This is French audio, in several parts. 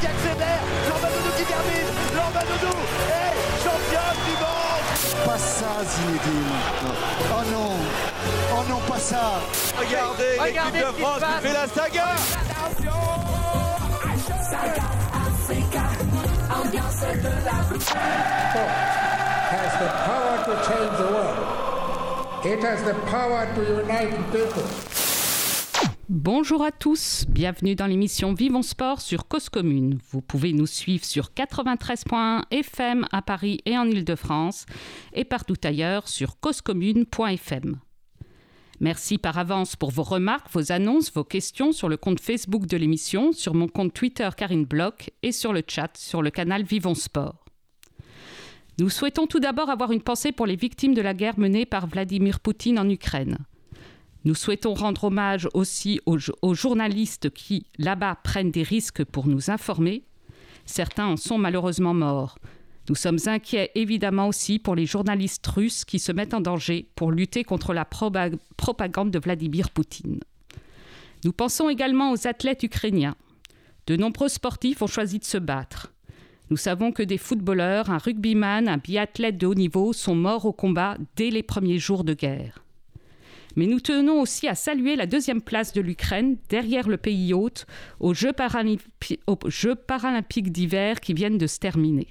qui accélère, Lorba Doudou qui termine, Lorba Doudou est championne du monde. Pas ça Zinedine. Oh non. Oh non pas ça. Regardez, Regardez l'équipe de qui France qui fait la saga. Has the power to change the world. It has the power to unite people. Bonjour à tous, bienvenue dans l'émission Vivons Sport sur Cause Commune. Vous pouvez nous suivre sur 93.1 FM à Paris et en Ile-de-France et partout ailleurs sur causecommune.fm. Merci par avance pour vos remarques, vos annonces, vos questions sur le compte Facebook de l'émission, sur mon compte Twitter Karine Bloch et sur le chat sur le canal Vivons Sport. Nous souhaitons tout d'abord avoir une pensée pour les victimes de la guerre menée par Vladimir Poutine en Ukraine. Nous souhaitons rendre hommage aussi aux, journalistes qui, là-bas, prennent des risques pour nous informer. Certains en sont malheureusement morts. Nous sommes inquiets évidemment aussi pour les journalistes russes qui se mettent en danger pour lutter contre la propagande de Vladimir Poutine. Nous pensons également aux athlètes ukrainiens. De nombreux sportifs ont choisi de se battre. Nous savons que des footballeurs, un rugbyman, un biathlète de haut niveau sont morts au combat dès les premiers jours de guerre. Mais nous tenons aussi à saluer la deuxième place de l'Ukraine derrière le pays hôte aux Jeux, paralympiques d'hiver qui viennent de se terminer.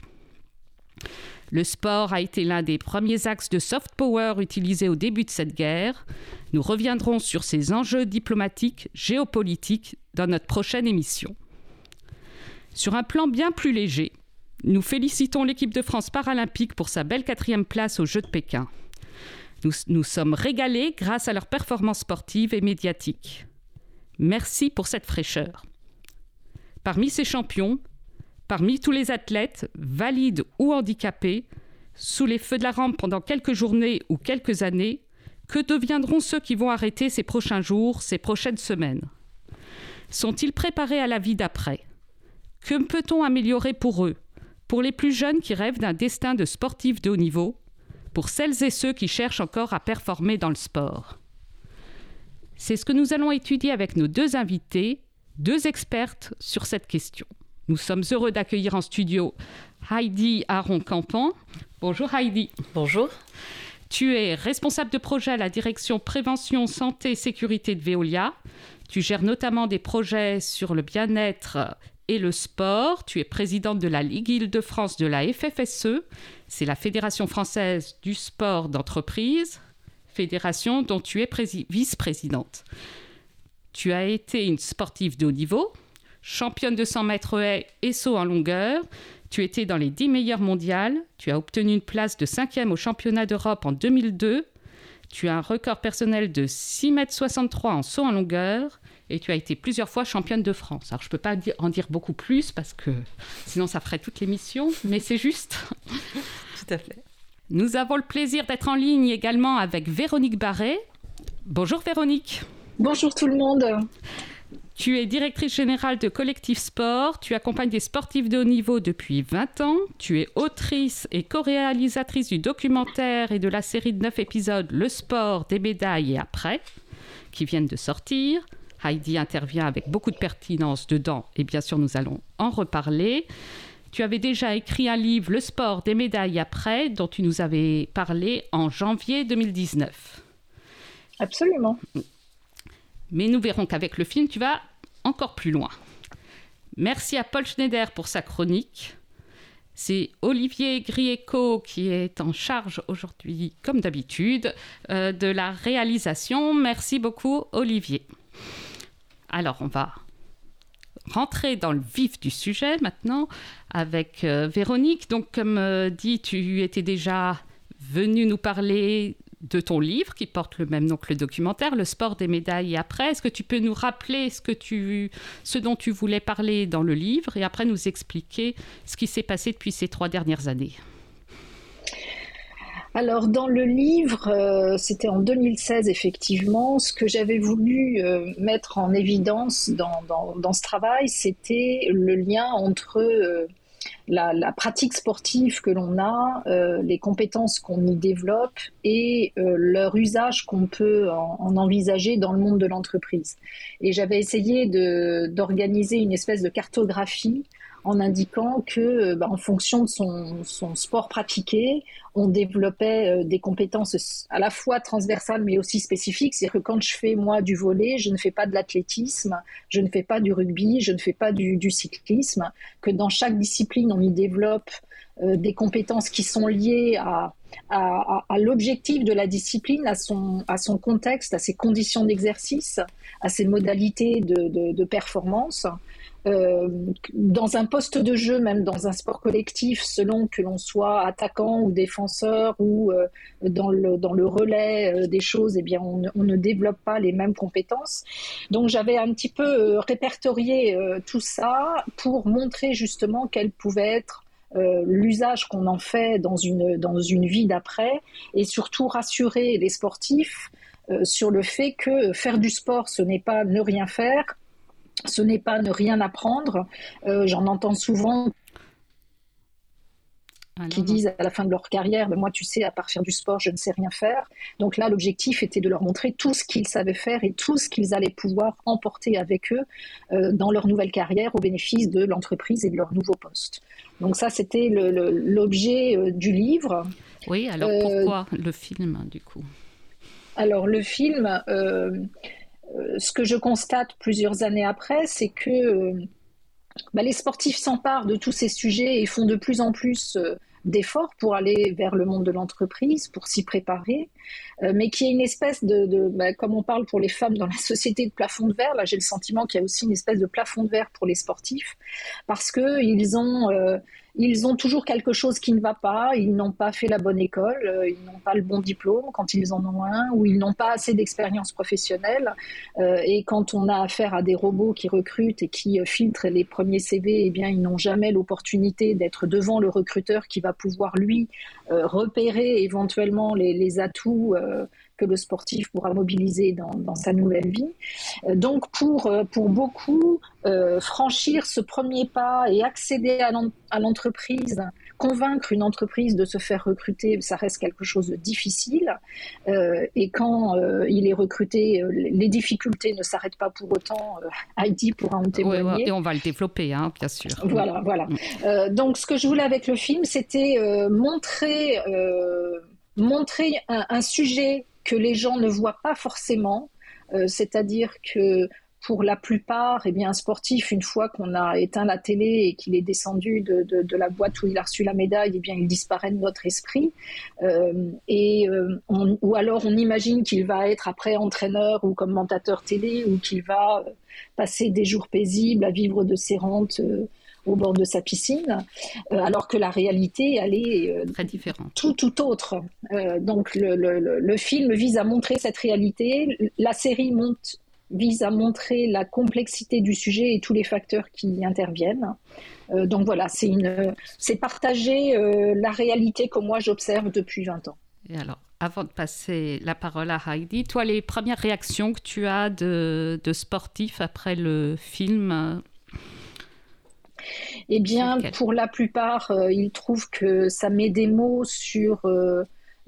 Le sport a été l'un des premiers axes de soft power utilisés au début de cette guerre. Nous reviendrons sur ces enjeux diplomatiques, géopolitiques dans notre prochaine émission. Sur un plan bien plus léger, nous félicitons l'équipe de France paralympique pour sa belle quatrième place aux Jeux de Pékin. Nous sommes régalés grâce à leur performance sportive et médiatique. Merci pour cette fraîcheur. Parmi ces champions, parmi tous les athlètes, valides ou handicapés, sous les feux de la rampe pendant quelques journées ou quelques années, que deviendront ceux qui vont arrêter ces prochains jours, ces prochaines semaines? Sont-ils préparés à la vie d'après? Que peut-on améliorer pour eux Pour les plus jeunes qui rêvent d'un destin de sportif de haut niveau? Pour celles et ceux qui cherchent encore à performer dans le sport C'est ce que nous allons étudier avec nos deux invités, deux expertes sur cette question. Nous sommes heureux d'accueillir en studio Heidi Aron-Campan. Bonjour Heidi. Bonjour. Tu es responsable de projet à la direction prévention, santé et sécurité de Veolia. Tu gères notamment des projets sur le bien-être et le sport. Tu es présidente de la Ligue Île-de-France de la FFSE. C'est la Fédération française du sport d'entreprise, fédération dont tu es prési- vice-présidente. Tu as été une sportive de haut niveau, championne de 100 mètres haies et saut en longueur. Tu étais dans les 10 meilleures mondiales. Tu as obtenu une place de 5e au championnat d'Europe en 2002. Tu as un record personnel de 6 mètres 63 en saut en longueur. Et tu as été plusieurs fois championne de France. Alors, je ne peux pas en dire beaucoup plus parce que sinon, ça ferait toute l'émission. Mais c'est juste. Tout à fait. Nous avons le plaisir d'être en ligne également avec Véronique Barret. Bonjour Véronique. Bonjour tout le monde. Tu es directrice générale de Collectif Sport. Tu accompagnes des sportifs de haut niveau depuis 20 ans. Tu es autrice et co-réalisatrice du documentaire et de la série de 9 épisodes Le sport, des médailles et après, qui viennent de sortir. Heidi intervient avec beaucoup de pertinence dedans et bien sûr nous allons en reparler. Tu avais déjà écrit un livre, Le sport, des médailles après, dont tu nous avais parlé en janvier 2019. Absolument. Mais nous verrons qu'avec le film, tu vas encore plus loin. Merci à Paul Schneider pour sa chronique. C'est Olivier Grieco qui est en charge aujourd'hui, comme d'habitude, euh, de la réalisation. Merci beaucoup, Olivier. Alors, on va rentrer dans le vif du sujet maintenant avec euh, Véronique. Donc, comme euh, dit, tu étais déjà venue nous parler de ton livre qui porte le même nom que le documentaire, Le sport des médailles et après. Est-ce que tu peux nous rappeler ce, que tu, ce dont tu voulais parler dans le livre et après nous expliquer ce qui s'est passé depuis ces trois dernières années? Alors dans le livre, euh, c'était en 2016 effectivement, ce que j'avais voulu euh, mettre en évidence dans, dans, ce travail, c'était le lien entre euh, la, pratique sportive que l'on a, les compétences qu'on y développe et leur usage qu'on peut en, en, envisager dans le monde de l'entreprise. Et j'avais essayé d'organiser une espèce de cartographie en indiquant que, bah, en fonction de son, sport pratiqué, on développait des compétences à la fois transversales mais aussi spécifiques. C'est-à-dire que quand je fais moi du volet, je ne fais pas de l'athlétisme, je ne fais pas du rugby, je ne fais pas du, cyclisme. Que dans chaque discipline, on y développe des compétences qui sont liées à l'objectif de la discipline, à son contexte, à ses conditions d'exercice, à ses modalités de, performance. Euh, dans un poste de jeu, même dans un sport collectif, selon que l'on soit attaquant ou défenseur ou euh, dans, le, dans le relais euh, des choses, eh bien, on, ne développe pas les mêmes compétences. Donc, j'avais un petit peu répertorié tout ça pour montrer justement quelles pouvaient être l'usage qu'on en fait dans une, dans une vie d'après et surtout rassurer les sportifs sur le fait que faire du sport, ce n'est pas ne rien faire, ce n'est pas ne rien apprendre. Euh, j'en entends souvent ah qui disent à la fin de leur carrière, ben moi tu sais, à part faire du sport, je ne sais rien faire. Donc là, l'objectif était de leur montrer tout ce qu'ils savaient faire et tout ce qu'ils allaient pouvoir emporter avec eux euh, dans leur nouvelle carrière au bénéfice de l'entreprise et de leur nouveau poste. Donc ça, c'était l'objet euh, du livre. Oui, alors euh, pourquoi le film du coup? Alors le film, ce que je constate plusieurs années après, c'est que bah, les sportifs s'emparent de tous ces sujets et font de plus en plus d'efforts pour aller vers le monde de l'entreprise, pour s'y préparer, euh, mais qui est une espèce de, bah, comme on parle pour les femmes dans la société de plafond de verre, là j'ai le sentiment qu'il y a aussi une espèce de plafond de verre pour les sportifs, parce qu'ils ont... Euh, ils ont toujours quelque chose qui ne va pas, ils n'ont pas fait la bonne école, euh, ils n'ont pas le bon diplôme quand ils en ont un, ou ils n'ont pas assez d'expérience professionnelle. Euh, et quand on a affaire à des robots qui recrutent et qui euh, filtrent les premiers CV, eh bien, ils n'ont jamais l'opportunité d'être devant le recruteur qui va pouvoir, lui, repérer éventuellement les, les atouts que le sportif pourra mobiliser dans, sa nouvelle vie. Euh, donc pour, euh, pour beaucoup, euh, franchir ce premier pas et accéder à l'entreprise, convaincre une entreprise de se faire recruter, ça reste quelque chose de difficile. et quand il est recruté, les difficultés ne s'arrêtent pas pour autant. Heidi pourra en témoigner. et on va le développer, hein, bien sûr. Voilà, voilà. donc ce que je voulais avec le film, c'était montrer montrer un, sujet que les gens ne voient pas forcément, euh, c'est-à-dire que pour la plupart, eh bien, un sportif, une fois qu'on a éteint la télé et qu'il est descendu de, la boîte où il a reçu la médaille, eh bien, il disparaît de notre esprit. Euh, et, euh, ou alors on imagine qu'il va être après entraîneur ou commentateur télé ou qu'il va passer des jours paisibles à vivre de ses rentes au bord de sa piscine, euh, alors que la réalité, elle est euh, très différente. Tout, tout autre. Euh, donc le, le, film vise à montrer cette réalité. La série monte, vise à montrer la complexité du sujet et tous les facteurs qui y interviennent. donc voilà, c'est une, c'est partager la réalité que moi j'observe depuis 20 ans. Et alors, avant de passer la parole à Heidi, toi, les premières réactions que tu as de, de sportifs après le film eh bien, pour la plupart, euh, ils trouvent que ça met des mots sur euh,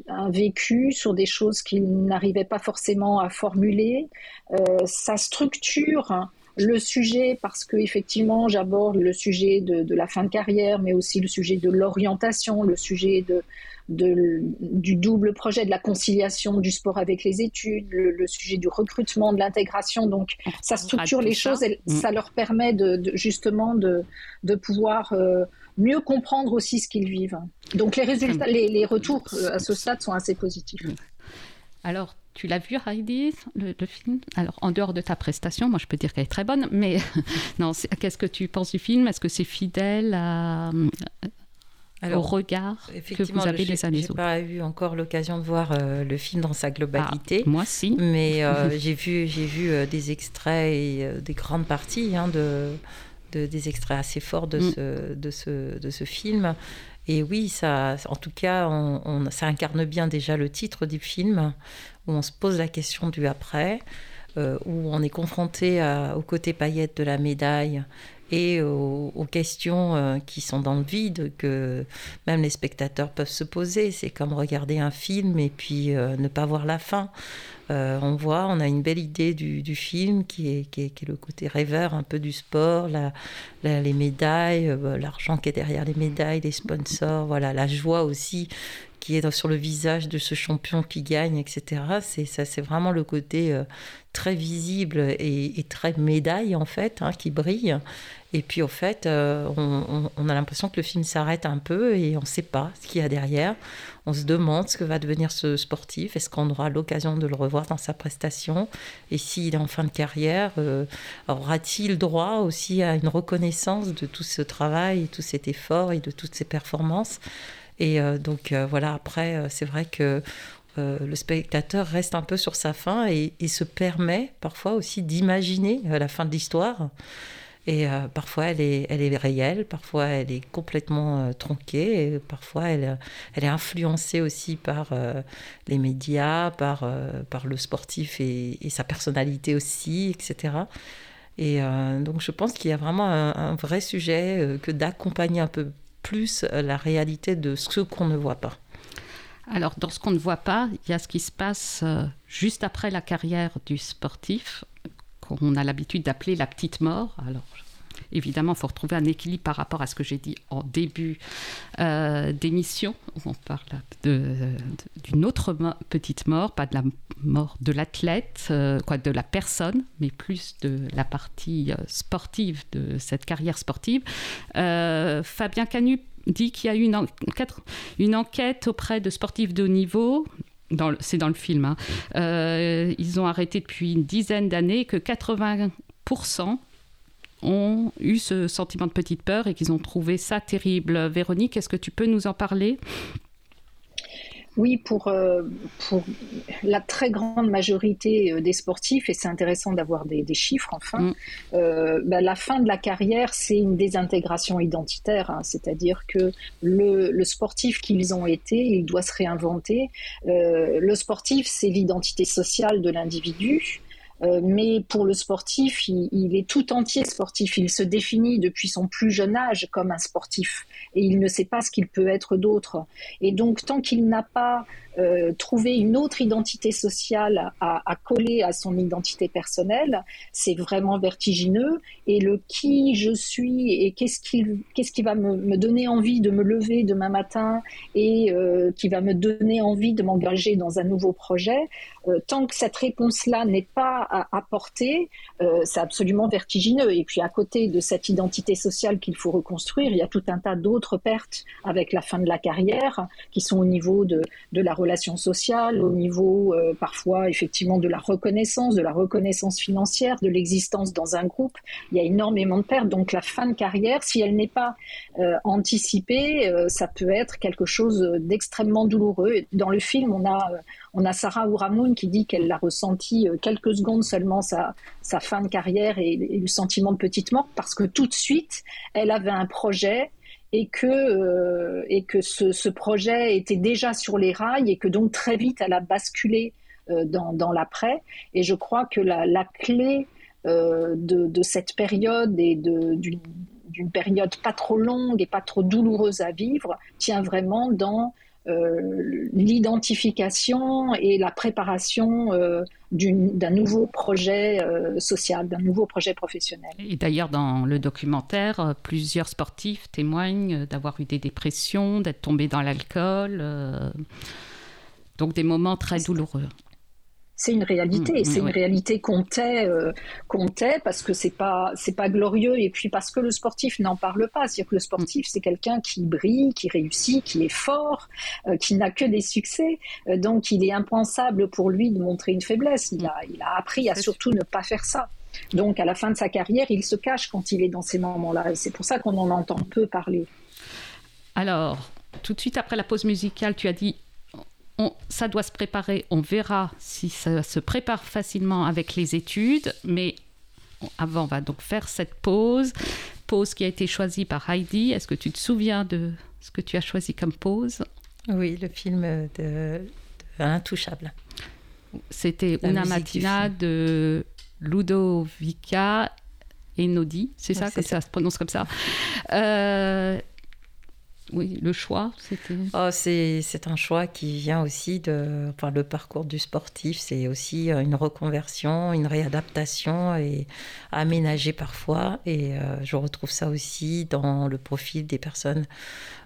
un vécu, sur des choses qu'ils n'arrivaient pas forcément à formuler. Euh, ça structure le sujet parce que effectivement j'aborde le sujet de, la fin de carrière mais aussi le sujet de l'orientation le sujet de du double projet de la conciliation du sport avec les études, le, sujet du recrutement, de l'intégration. Donc, ça structure les choses et mm. ça leur permet de, justement de, de pouvoir euh, mieux comprendre aussi ce qu'ils vivent. Donc, les résultats, les, les, retours euh, à ce stade sont assez positifs. Alors, tu l'as vu, Heidi, le, film? Alors, en dehors de ta prestation, moi, je peux dire qu'elle est très bonne, mais non, qu'est-ce que tu penses du film? Est-ce que c'est fidèle à, alors, au regard que vous avez les années autres. Je n'ai pas eu encore l'occasion de voir euh, le film dans sa globalité. Ah, moi, si. Mais euh, j'ai vu, j'ai vu euh, des extraits et des grandes parties hein, de, de, des extraits assez forts de, mm. ce, de, ce, de ce film. Et oui, ça, en tout cas, on, ça incarne bien déjà le titre du film, où on se pose la question du après, où on est confronté à, au côté paillette de la médaille et aux, questions euh, qui sont dans le vide que même les spectateurs peuvent se poser. C'est comme regarder un film et puis euh, ne pas voir la fin. Euh, on voit, on a une belle idée du, film qui est, qui, est, le côté rêveur un peu du sport, les médailles, l'argent qui est derrière les médailles, les sponsors, voilà, la joie aussi qui est sur le visage de ce champion qui gagne, etc. C'est ça, c'est vraiment le côté euh, très visible et, très médaille en fait, hein, qui brille. Et puis au fait, euh, on, a l'impression que le film s'arrête un peu et on ne sait pas ce qu'il y a derrière. On se demande ce que va devenir ce sportif. Est-ce qu'on aura l'occasion de le revoir dans sa prestation? Et s'il est en fin de carrière, euh, aura-t-il droit aussi à une reconnaissance de tout ce travail, tout cet effort et de toutes ces performances? Et euh, donc euh, voilà, après, euh, c'est vrai que le spectateur reste un peu sur sa fin et, se permet parfois aussi d'imaginer la fin de l'histoire. Et parfois, elle est, elle est réelle, parfois, elle est complètement tronquée, et parfois, elle, elle est influencée aussi par les médias, par, par le sportif et, sa personnalité aussi, etc. Et donc, je pense qu'il y a vraiment un, un vrai sujet que d'accompagner un peu plus euh, la réalité de ce qu'on ne voit pas. Alors, dans ce qu'on ne voit pas, il y a ce qui se passe euh, juste après la carrière du sportif, qu'on a l'habitude d'appeler la petite mort. Alors, Évidemment, il faut retrouver un équilibre par rapport à ce que j'ai dit en début euh, d'émission. On parle d'une autre petite mort, pas de la mort de l'athlète, euh, quoi, de la personne, mais plus de la partie euh, sportive de cette carrière sportive. Fabien Canu dit qu'il y a eu une, enquête auprès de sportifs de haut niveau c'est dans le film. Hein. ils ont arrêté depuis une dizaine d'années que 80% ont eu ce sentiment de petite peur et qu'ils ont trouvé ça terrible. Véronique, est-ce que tu peux nous en parler? Oui, pour, euh, pour la très grande majorité euh, des sportifs, et c'est intéressant d'avoir des, chiffres enfin, mm. euh, bah, la fin de la carrière, c'est une désintégration identitaire, hein. c'est-à-dire que le, le sportif qu'ils ont été, il doit se réinventer. le sportif, c'est l'identité sociale de l'individu. Euh, mais pour le sportif, il, est tout entier sportif. Il se définit depuis son plus jeune âge comme un sportif et il ne sait pas ce qu'il peut être d'autre. Et donc, tant qu'il n'a pas euh, trouver une autre identité sociale à, coller à son identité personnelle, c'est vraiment vertigineux. Et le qui je suis et qu'est-ce qui, qu'est-ce va me, donner envie de me lever demain matin et euh, qui va me donner envie de m'engager dans un nouveau projet, euh, tant que cette réponse-là n'est pas apportée, c'est absolument vertigineux. Et puis à côté de cette identité sociale qu'il faut reconstruire, il y a tout un tas d'autres pertes avec la fin de la carrière qui sont au niveau de, de la relation sociale, au niveau euh, parfois effectivement de la reconnaissance, de la reconnaissance financière, de l'existence dans un groupe. Il y a énormément de pertes. Donc la fin de carrière, si elle n'est pas euh, anticipée, euh, ça peut être quelque chose d'extrêmement douloureux. Dans le film, on a on a Sarah Ouramoun qui dit qu'elle l'a ressenti quelques secondes seulement sa, sa fin de carrière et, et, le sentiment de petite mort parce que tout de suite, elle avait un projet et que, euh, et que ce, projet était déjà sur les rails et que donc très vite elle a basculé euh, dans, dans l'après. Et je crois que la, la clé euh, de, de, cette période et d'une période pas trop longue et pas trop douloureuse à vivre tient vraiment dans l'identification et la préparation euh, d'un nouveau projet euh, social, d'un nouveau projet professionnel. Et d'ailleurs, dans le documentaire, plusieurs sportifs témoignent d'avoir eu des dépressions, d'être tombés dans l'alcool, donc des moments très douloureux. C'est une réalité, mm, mm, c'est une réalité qu'on tait, euh, parce que c'est pas c'est pas glorieux et puis parce que le sportif n'en parle pas. C'est-à-dire que le sportif c'est quelqu'un qui brille, qui réussit, qui est fort, euh, qui n'a que des succès. Euh, donc il est impensable pour lui de montrer une faiblesse. Il a il a appris à surtout ne pas faire ça. Donc à la fin de sa carrière, il se cache quand il est dans ces moments-là et c'est pour ça qu'on en entend peu parler. Alors tout de suite après la pause musicale, tu as dit ça doit se préparer. On verra si ça se prépare facilement avec les études, mais avant, on va donc faire cette pause. Pause qui a été choisie par Heidi. Est-ce que tu te souviens de ce que tu as choisi comme pause? Oui, le film de, de Intouchable. C'était Una Matina de Ludovica Enodi, c'est ça, que ça. se prononce comme ça. Euh, oui, le choix, c'était. Oh, c'est, un choix qui vient aussi de. Enfin, le parcours du sportif, c'est aussi euh, une reconversion, une réadaptation et aménager parfois. Et euh, je retrouve ça aussi dans le profil des personnes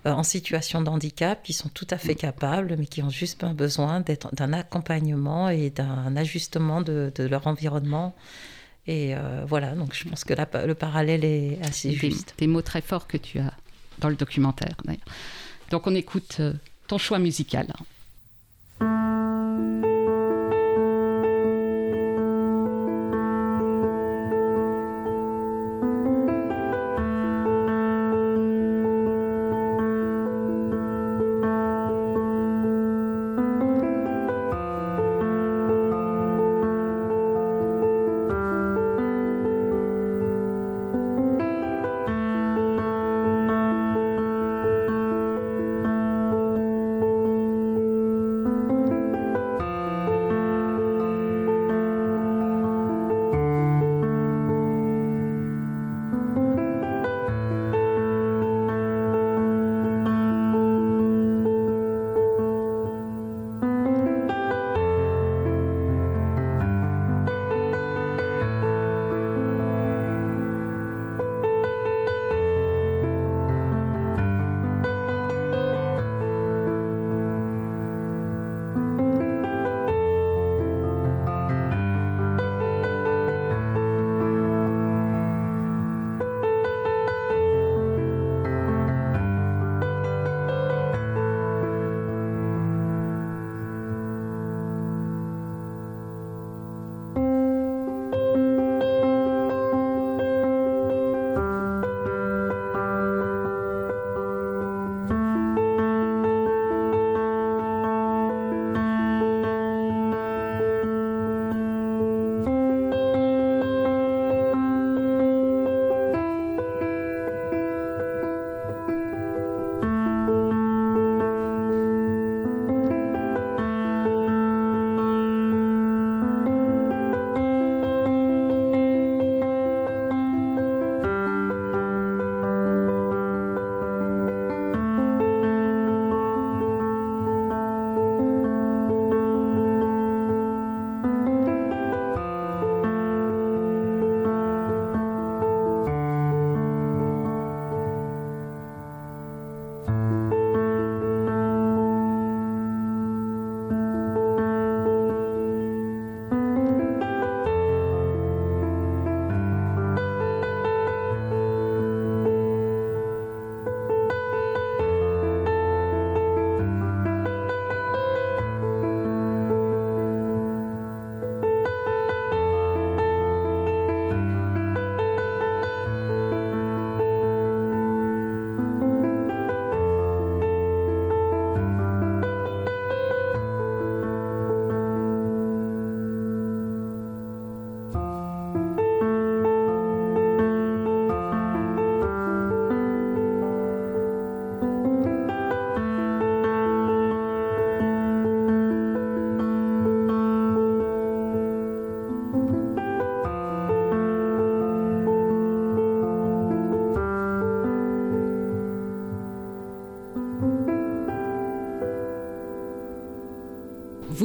euh, en situation de handicap qui sont tout à fait capables, mais qui ont juste besoin d'être, d'un accompagnement et d'un ajustement de, leur environnement. Et voilà, donc je pense que le parallèle est assez juste. Des mots très forts que tu as dans le documentaire Donc on écoute euh, ton choix musical.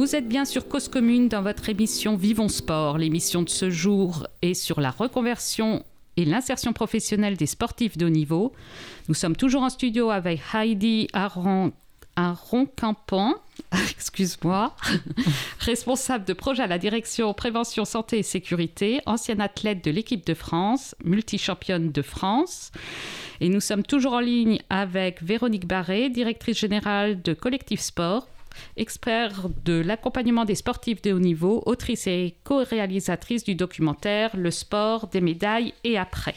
Vous êtes bien sur Cause Commune dans votre émission Vivons Sport. L'émission de ce jour est sur la reconversion et l'insertion professionnelle des sportifs de haut niveau. Nous sommes toujours en studio avec Heidi Aron, Campan, excuse-moi, responsable de projet à la direction prévention santé et sécurité, ancienne athlète de l'équipe de France, multi-championne de France. Et nous sommes toujours en ligne avec Véronique Barré, directrice générale de Collectif Sport, expert de l'accompagnement des sportifs de haut niveau, autrice et co-réalisatrice du documentaire Le sport, des médailles et après.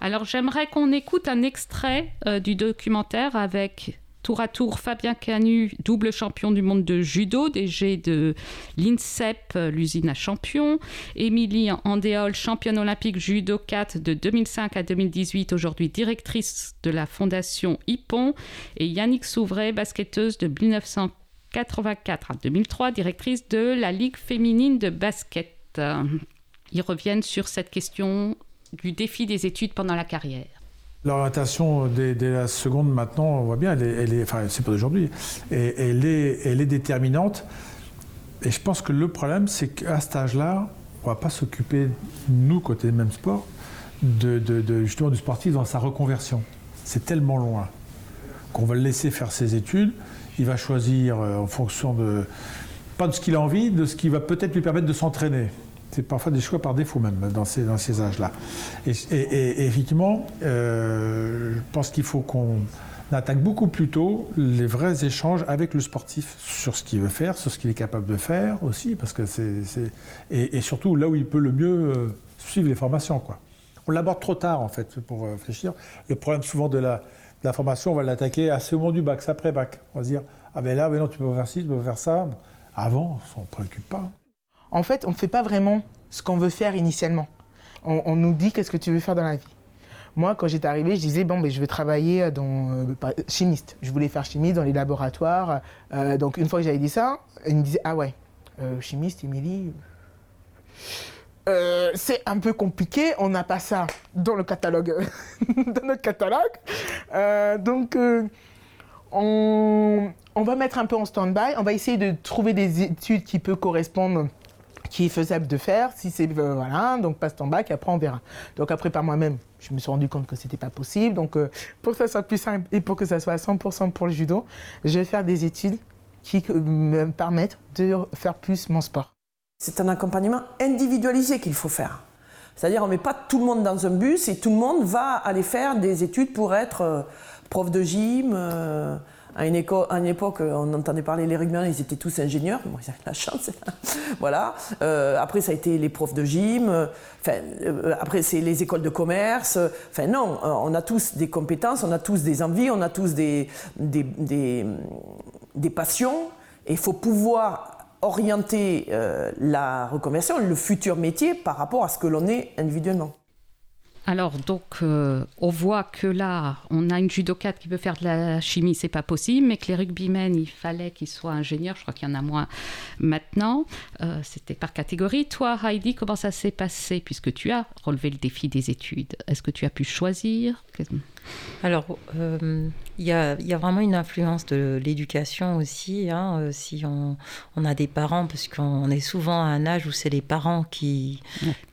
Alors j'aimerais qu'on écoute un extrait euh, du documentaire avec tour à tour Fabien Canu, double champion du monde de judo, DG de l'INSEP, l'usine à champion. Émilie Andéol, championne olympique judo 4 de 2005 à 2018, aujourd'hui directrice de la fondation IPON. Et Yannick Souvray, basketteuse de 1984 à 2003, directrice de la Ligue féminine de basket. Ils reviennent sur cette question du défi des études pendant la carrière L'orientation dès, la seconde, maintenant, on voit bien, elle est, c'est pas d'aujourd'hui, elle est, déterminante. Et je pense que le problème, c'est qu'à cet âge-là, on va pas s'occuper, nous, côté même sport, de, justement du sportif dans sa reconversion. C'est tellement loin qu'on va le laisser faire ses études. Il va choisir euh, en fonction de, pas de ce qu'il a envie, de ce qui va peut-être lui permettre de s'entraîner. C'est parfois des choix par défaut même dans ces, dans ces âges-là. Et, effectivement, euh, je pense qu'il faut qu'on attaque beaucoup plus tôt les vrais échanges avec le sportif sur ce qu'il veut faire, sur ce qu'il est capable de faire aussi, parce que c'est, et, surtout là où il peut le mieux euh, suivre les formations. Quoi. On l'aborde trop tard en fait pour réfléchir. Le problème souvent de la, formation, on va l'attaquer assez au moment du bac, c'est après bac. On va se dire ah ben là, ben non, tu peux faire ci, tu peux faire ça. Avant, on ne préoccupe pas. En fait, on ne fait pas vraiment ce qu'on veut faire initialement. On, nous dit qu'est-ce que tu veux faire dans la vie. Moi, quand j'étais arrivé, je disais, bon, ben, je vais travailler dans, euh, chimiste. Je voulais faire chimiste dans les laboratoires. Euh, donc, une fois que j'avais dit ça, il me disait, ah ouais, euh, chimiste, Émilie, c'est un peu compliqué. On n'a pas ça dans le catalogue, dans notre catalogue. donc, on, on, va mettre un peu en stand-by. On va essayer de trouver des études qui peuvent correspondre qui est faisable de faire, si c'est euh, voilà, donc passe ton bac, après on verra. Donc après par moi-même, je me suis rendu compte que c'était pas possible. Donc euh, pour que ça soit plus simple et pour que ça soit à 100% pour le judo, je vais faire des études qui euh, me permettent de faire plus mon sport. C'est un accompagnement individualisé qu'il faut faire. C'est-à-dire on met pas tout le monde dans un bus et tout le monde va aller faire des études pour être prof de gym à une, époque, on entendait parler les rugbymen, ils étaient tous ingénieurs. Bon, ils avaient la chance. voilà. Euh, après, ça a été les profs de gym. Enfin, euh, après, c'est les écoles de commerce. Enfin, non, euh, on a tous des compétences, on a tous des envies, on a tous des, des, des, passions. Et il faut pouvoir orienter la reconversion, le futur métier, par rapport à ce que l'on est individuellement. Alors, donc, euh, on voit que là, on a une judokate qui veut faire de la chimie, c'est pas possible, mais que les rugbymen, il fallait qu'ils soient ingénieurs. Je crois qu'il y en a moins maintenant. Euh, c'était par catégorie. Toi, Heidi, comment ça s'est passé puisque tu as relevé le défi des études? Est-ce que tu as pu choisir? Alors, euh, il y, a, vraiment une influence de l'éducation aussi. Hein, euh, si on, a des parents, parce qu'on est souvent à un âge où c'est les parents qui,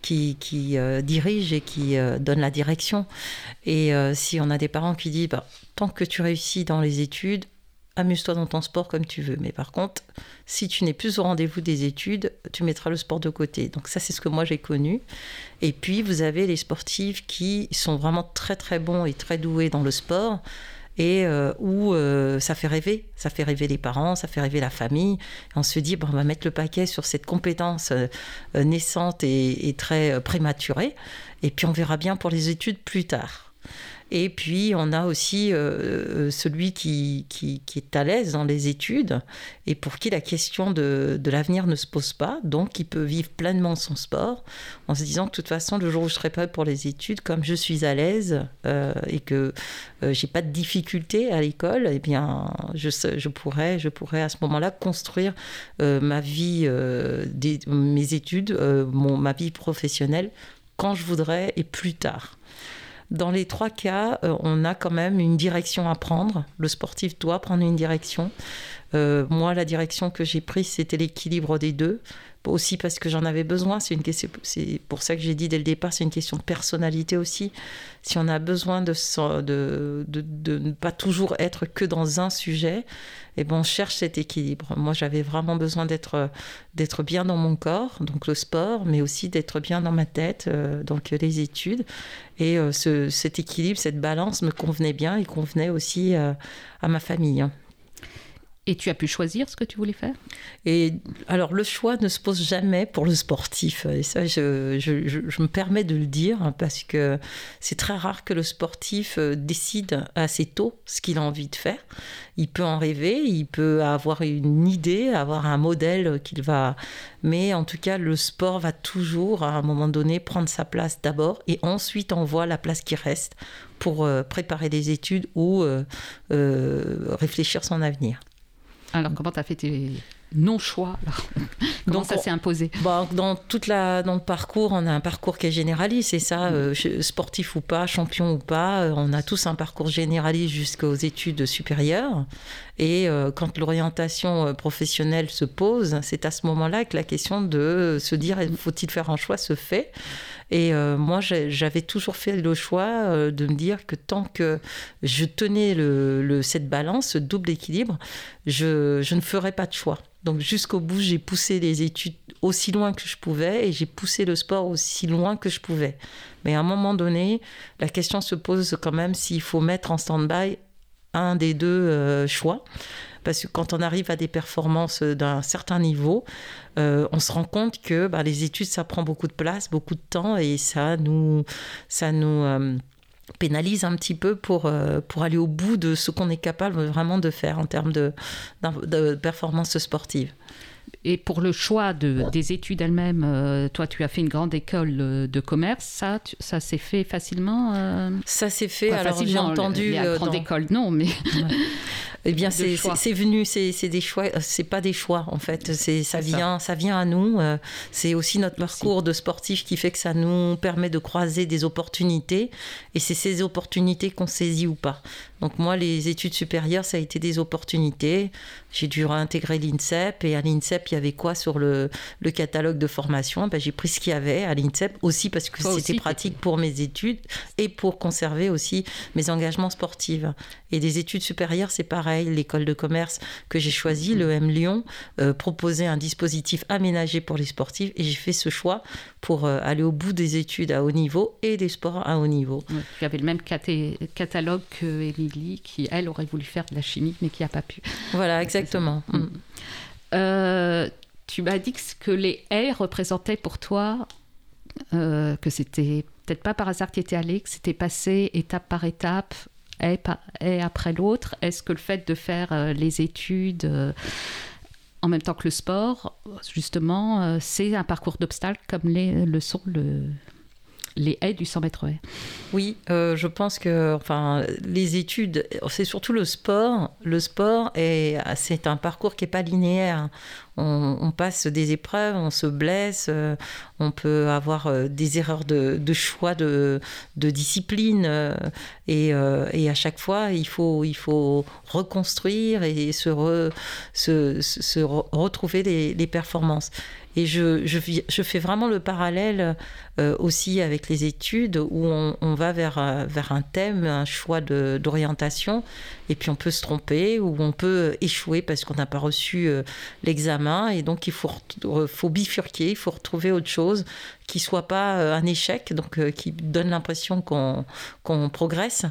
qui, euh, dirigent et qui donnent la direction. Et si on a des parents qui disent, bah, tant que tu réussis dans les études, amuse-toi dans ton sport comme tu veux. Mais par contre, si tu n'es plus au rendez-vous des études, tu mettras le sport de côté. Donc ça, c'est ce que moi j'ai connu. Et puis, vous avez les sportifs qui sont vraiment très très bons et très doués dans le sport et euh, où euh, ça fait rêver, ça fait rêver les parents, ça fait rêver la famille. on se dit, bon, on va mettre le paquet sur cette compétence euh, naissante et, et très prématurée, et puis on verra bien pour les études plus tard. Et puis, on a aussi euh, euh, celui qui, qui, est à l'aise dans les études et pour qui la question de, l'avenir ne se pose pas. Donc, il peut vivre pleinement son sport en se disant que de toute façon, le jour où je serai pas pour les études, comme je suis à l'aise euh, et que j'ai pas de difficultés à l'école, eh bien, je, pourrais, je pourrais à ce moment-là construire ma vie, mes études, ma vie professionnelle quand je voudrais et plus tard. Dans les trois cas, euh, on a quand même une direction à prendre. Le sportif doit prendre une direction. Euh, moi, la direction que j'ai prise, c'était l'équilibre des deux aussi parce que j'en avais besoin. C'est une c'est pour ça que j'ai dit dès le départ, c'est une question de personnalité aussi. Si on a besoin de, de, de, ne pas toujours être que dans un sujet, et eh ben on cherche cet équilibre. Moi, j'avais vraiment besoin d'être d'être bien dans mon corps, donc le sport, mais aussi d'être bien dans ma tête, euh, donc les études. Et euh, ce, cet équilibre, cette balance me convenait bien et convenait aussi euh, à ma famille. Et tu as pu choisir ce que tu voulais faire? Et alors, le choix ne se pose jamais pour le sportif. Et ça, je, je, je, me permets de le dire hein, parce que c'est très rare que le sportif euh, décide assez tôt ce qu'il a envie de faire. Il peut en rêver, il peut avoir une idée, avoir un modèle qu'il va. Mais en tout cas, le sport va toujours, à un moment donné, prendre sa place d'abord et ensuite on voit la place qui reste pour euh, préparer des études ou euh, réfléchir son avenir. Alors, comment tu as fait tes non-choix Comment Donc, ça s'est imposé bon, dans, toute la, dans le parcours, on a un parcours qui est généraliste, c'est ça, mm. euh, sportif ou pas, champion ou pas, euh, on a tous un parcours généraliste jusqu'aux études supérieures. Et euh, quand l'orientation professionnelle se pose, c'est à ce moment-là que la question de se dire faut-il faire un choix se fait. Et moi, j'avais toujours fait le choix de me dire que tant que je tenais le, cette balance, ce double équilibre, je, je ne ferais pas de choix. Donc jusqu'au bout, j'ai poussé les études aussi loin que je pouvais et j'ai poussé le sport aussi loin que je pouvais. Mais à un moment donné, la question se pose quand même s'il faut mettre en stand-by un des deux euh, choix. Parce que quand on arrive à des performances d'un certain niveau, euh, on se rend compte que bah, les études, ça prend beaucoup de place, beaucoup de temps et ça nous, euh, pénalise un petit peu pour, euh, aller au bout de ce qu'on est capable vraiment de faire en termes de, de performance sportive. Et pour le choix de, des études elles-mêmes, euh, toi, tu as fait une grande école euh, de commerce. Ça, ça s'est fait facilement Ça s'est fait. alors j'ai entendu. La grande école, non, mais. Eh bien, c'est venu, c'est des choix, c'est pas des choix en fait, c'est ça vient, ça. vient à nous. Euh, c'est aussi notre parcours de sportif qui fait que ça nous permet de croiser des opportunités et c'est ces opportunités qu'on saisit ou pas. Donc moi, les études supérieures, ça a été des opportunités. J'ai dû réintégrer l'INSEP et à l'INSEP, il y avait quoi sur le, le catalogue de formation? Ben, J'ai pris ce qu'il y avait à l'INSEP aussi parce que c'était pratique pour mes études et pour conserver aussi mes engagements sportifs. Et des études supérieures, c'est pareil. L'école de commerce que j'ai choisie, le M Lyon, euh, proposait un dispositif aménagé pour les sportifs et j'ai fait ce choix pour euh, aller au bout des études à haut niveau et des sports à haut niveau. tu avais le même catalogue que qui, elle, aurait voulu faire de la chimie, mais qui n'a pas pu. Voilà, exactement. Mm. Euh, tu m'as dit que les haies représentaient pour toi euh, que c'était peut-être pas par hasard que tu étais allé, que c'était passé étape par étape, haie, après l'autre. Est-ce que le fait de faire euh, les études en même temps que le sport, justement, c'est un parcours d'obstacles comme les, le sont le, les haies du 100 mètres haies Oui, euh, je pense que enfin, les études, c'est surtout le sport. Le sport, c'est un parcours qui n'est pas linéaire. On, passe des épreuves, on se blesse, euh, on peut avoir euh, des erreurs de, choix de, discipline. et, à chaque fois, il faut, il faut reconstruire et se, retrouver les performances. Et je, je, fais vraiment le parallèle euh, aussi avec les études où on, va vers, euh, vers un thème, un choix d'orientation, et puis on peut se tromper ou on peut échouer parce qu'on n'a pas reçu euh, l'examen. Et donc il faut, bifurquer, il faut retrouver autre chose qui soit pas un échec, donc qui donne l'impression qu'on progresse.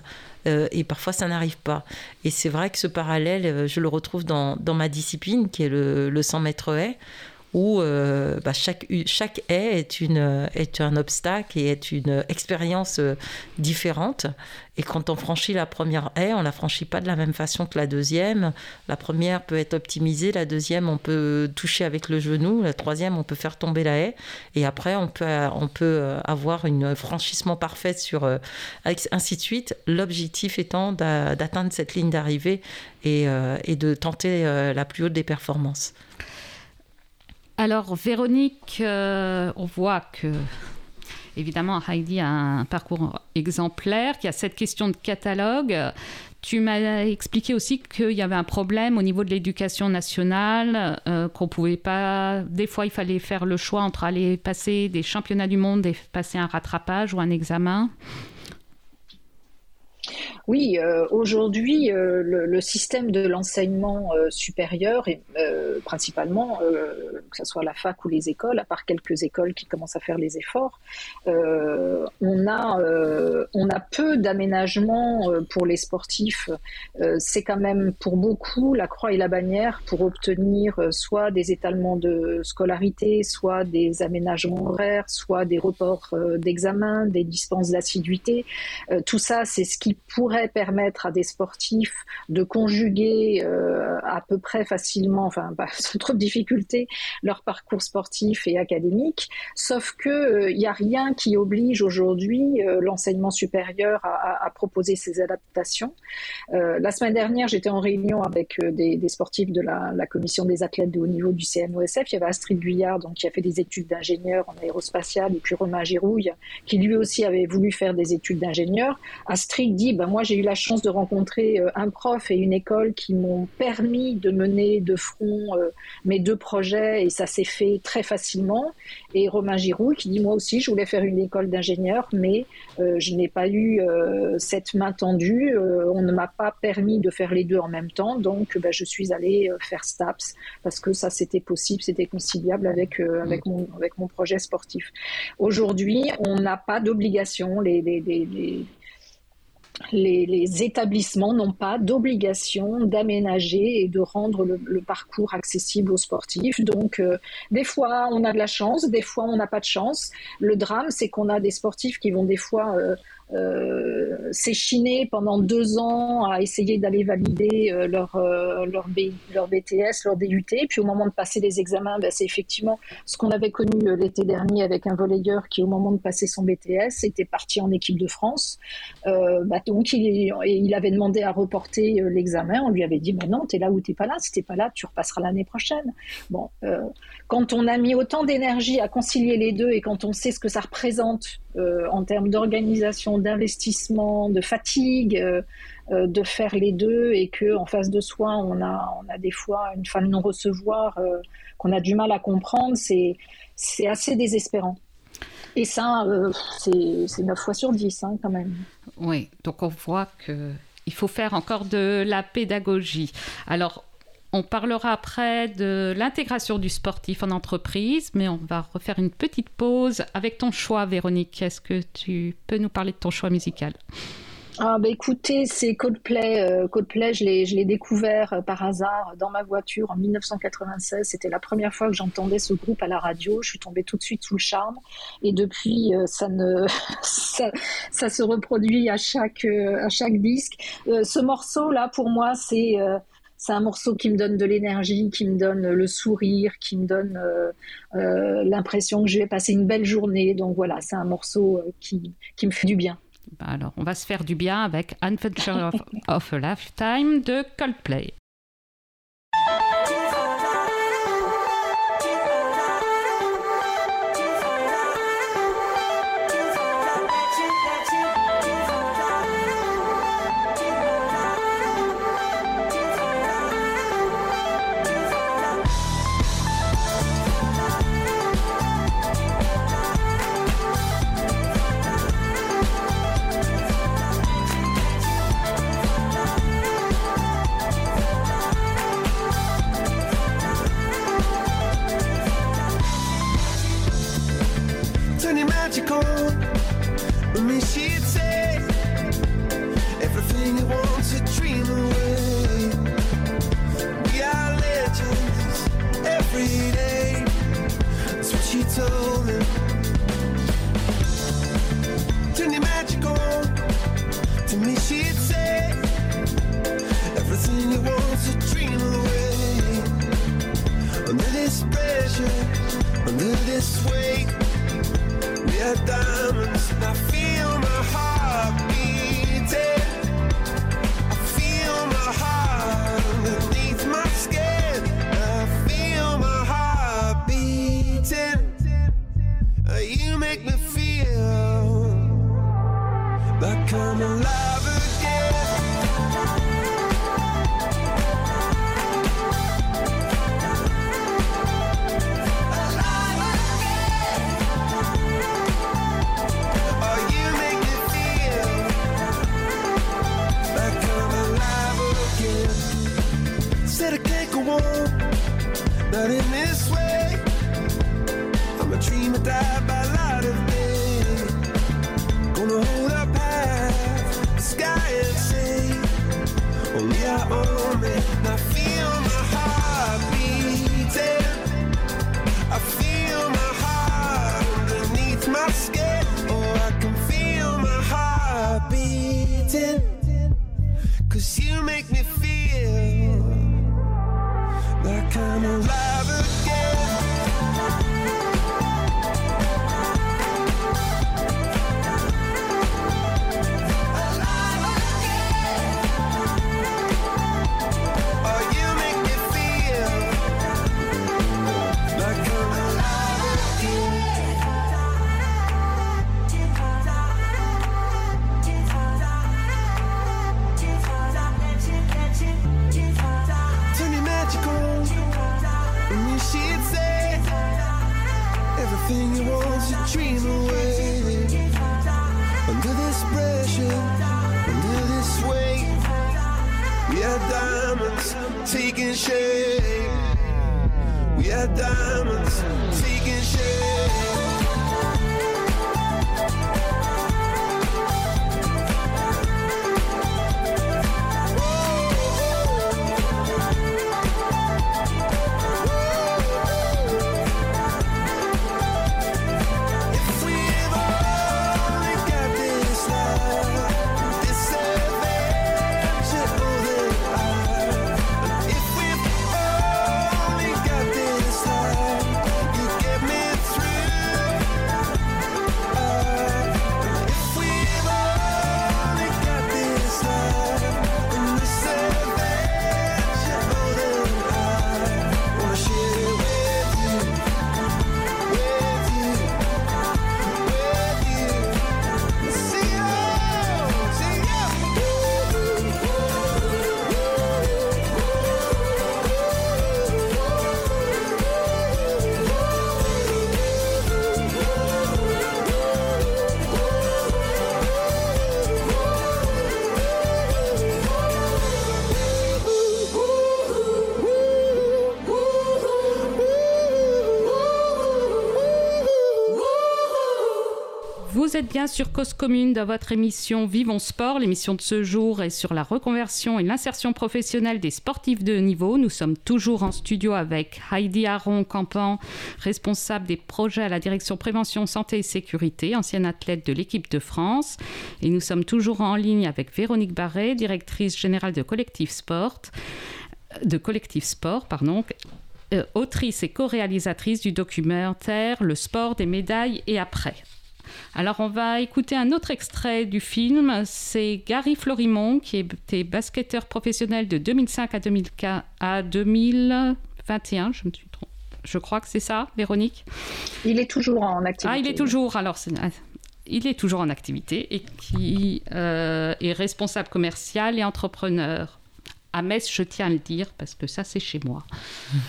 et parfois ça n'arrive pas. Et c'est vrai que ce parallèle, je le retrouve dans, dans ma discipline, qui est le, le 100 mètres haie, où euh, bah, chaque, haie est, un obstacle et est une expérience euh, différente. Et quand on franchit la première haie, on la franchit pas de la même façon que la deuxième. La première peut être optimisée, la deuxième, on peut toucher avec le genou, la troisième, on peut faire tomber la haie. Et après, on peut, euh, avoir une franchissement parfait sur, ainsi de suite. L'objectif étant d'atteindre cette ligne d'arrivée et de tenter la plus haute des performances. Alors, Véronique, euh, on voit que, évidemment, Heidi a un parcours exemplaire, qu'il y a cette question de catalogue. Tu m'as expliqué aussi qu'il y avait un problème au niveau de l'éducation nationale, euh, qu'on pouvait pas. Des fois, il fallait faire le choix entre aller passer des championnats du monde et passer un rattrapage ou un examen. Oui, euh, aujourd'hui, euh, le, système de l'enseignement euh, supérieur, et principalement, que ce soit la fac ou les écoles, à part quelques écoles qui commencent à faire les efforts, on, a, on a peu d'aménagements pour les sportifs. C'est quand même pour beaucoup la croix et la bannière pour obtenir soit des étalements de scolarité, soit des aménagements horaires, soit des reports d'examen, des dispenses d'assiduité. tout ça, c'est ce qui pourrait permettre à des sportifs de conjuguer euh, à peu près facilement, enfin sans trop de difficultés, leur parcours sportif et académique. Sauf que il n'y a rien qui oblige aujourd'hui l'enseignement supérieur à, proposer ces adaptations. la semaine dernière, j'étais en réunion avec des, sportifs de la, commission des athlètes de haut niveau du CNOSF. Il y avait Astrid Guyard, donc qui a fait des études d'ingénieur en aérospatial, et puis Romain Girouille, qui lui aussi avait voulu faire des études d'ingénieur. Astrid dit, ben moi j'ai eu la chance de rencontrer euh, un prof et une école qui m'ont permis de mener de front euh, mes deux projets et ça s'est fait très facilement. Et Romain Girouille qui dit, moi aussi je voulais faire une école d'ingénieur, mais euh, je n'ai pas eu cette main tendue. on ne m'a pas permis de faire les deux en même temps, donc ben, je suis allée faire STAPS parce que ça c'était possible, c'était conciliable avec, avec, mon, avec mon projet sportif. Aujourd'hui, on n'a pas d'obligation. Les, les, les, les, établissements n'ont pas d'obligation d'aménager et de rendre le, parcours accessible aux sportifs. Donc, euh, des fois, on a de la chance, des fois, on n'a pas de chance. Le drame, c'est qu'on a des sportifs qui vont des fois euh, euh, s'échiner pendant deux ans à essayer d'aller valider euh, leur, euh, leur, leur, BTS, leur DUT. Puis au moment de passer les examens, ben, c'est effectivement ce qu'on avait connu l'été dernier avec un volleyeur qui, au moment de passer son BTS, était parti en équipe de France. Bah, donc il, il, avait demandé à reporter l'examen. On lui avait dit bah non, t'es là ou t'es pas là. Si t'es pas là, tu repasseras l'année prochaine. Bon, quand on a mis autant d'énergie à concilier les deux et quand on sait ce que ça représente en termes d'organisation, d'investissement, de fatigue, euh, euh, de faire les deux et que en face de soi on a, on a des fois une fin de non-recevoir euh, qu'on a du mal à comprendre, c'est, c'est assez désespérant. Et ça, c'est, 9 fois sur 10 hein, quand même. Oui, donc on voit qu'il faut faire encore de la pédagogie. Alors, on parlera après de l'intégration du sportif en entreprise, mais on va refaire une petite pause avec ton choix, Véronique. Est-ce que tu peux nous parler de ton choix musical? Ah bah écoutez, c'est Coldplay. Euh, Coldplay, je l'ai, découvert euh, par hasard dans ma voiture en 1996. C'était la première fois que j'entendais ce groupe à la radio. Je suis tombée tout de suite sous le charme. Et depuis, euh, ça ne, ça, se reproduit à chaque, à chaque disque. ce morceau-là, pour moi, c'est c'est un morceau qui me donne de l'énergie, qui me donne le sourire, qui me donne euh, euh, l'impression que je vais passer une belle journée. Donc voilà, c'est un morceau euh, qui, qui, me fait du bien. Bah alors, on va se faire du bien avec Adventure of a Lifetime de Coldplay. everything you want to dream away. Under this pressure, under this weight, we are diamonds taking shape. We are diamonds taking shape. Sur Cause Commune dans votre émission Vivons Sport. L'émission de ce jour est sur la reconversion et l'insertion professionnelle des sportifs de haut niveau. Nous sommes toujours en studio avec Heidi Aron Campan, responsable des projets à la direction prévention, santé et sécurité, ancienne athlète de l'équipe de France. Et nous sommes toujours en ligne avec Véronique Barret, directrice générale de Collectif Sport, de Collectif Sport, pardon, euh, autrice et co-réalisatrice du documentaire Le sport des médailles et après. Alors, on va écouter un autre extrait du film. C'est Gary Florimont, qui était basketteur professionnel de 2005 à, 2015 à 2021. Je me suis trompée. Je crois que c'est ça, Véronique? Il est toujours en activité. Ah, il est toujours. Alors, c'est- il est toujours en activité et qui euh, est responsable commercial et entrepreneur. À Metz, je tiens à le dire parce que ça, c'est chez moi.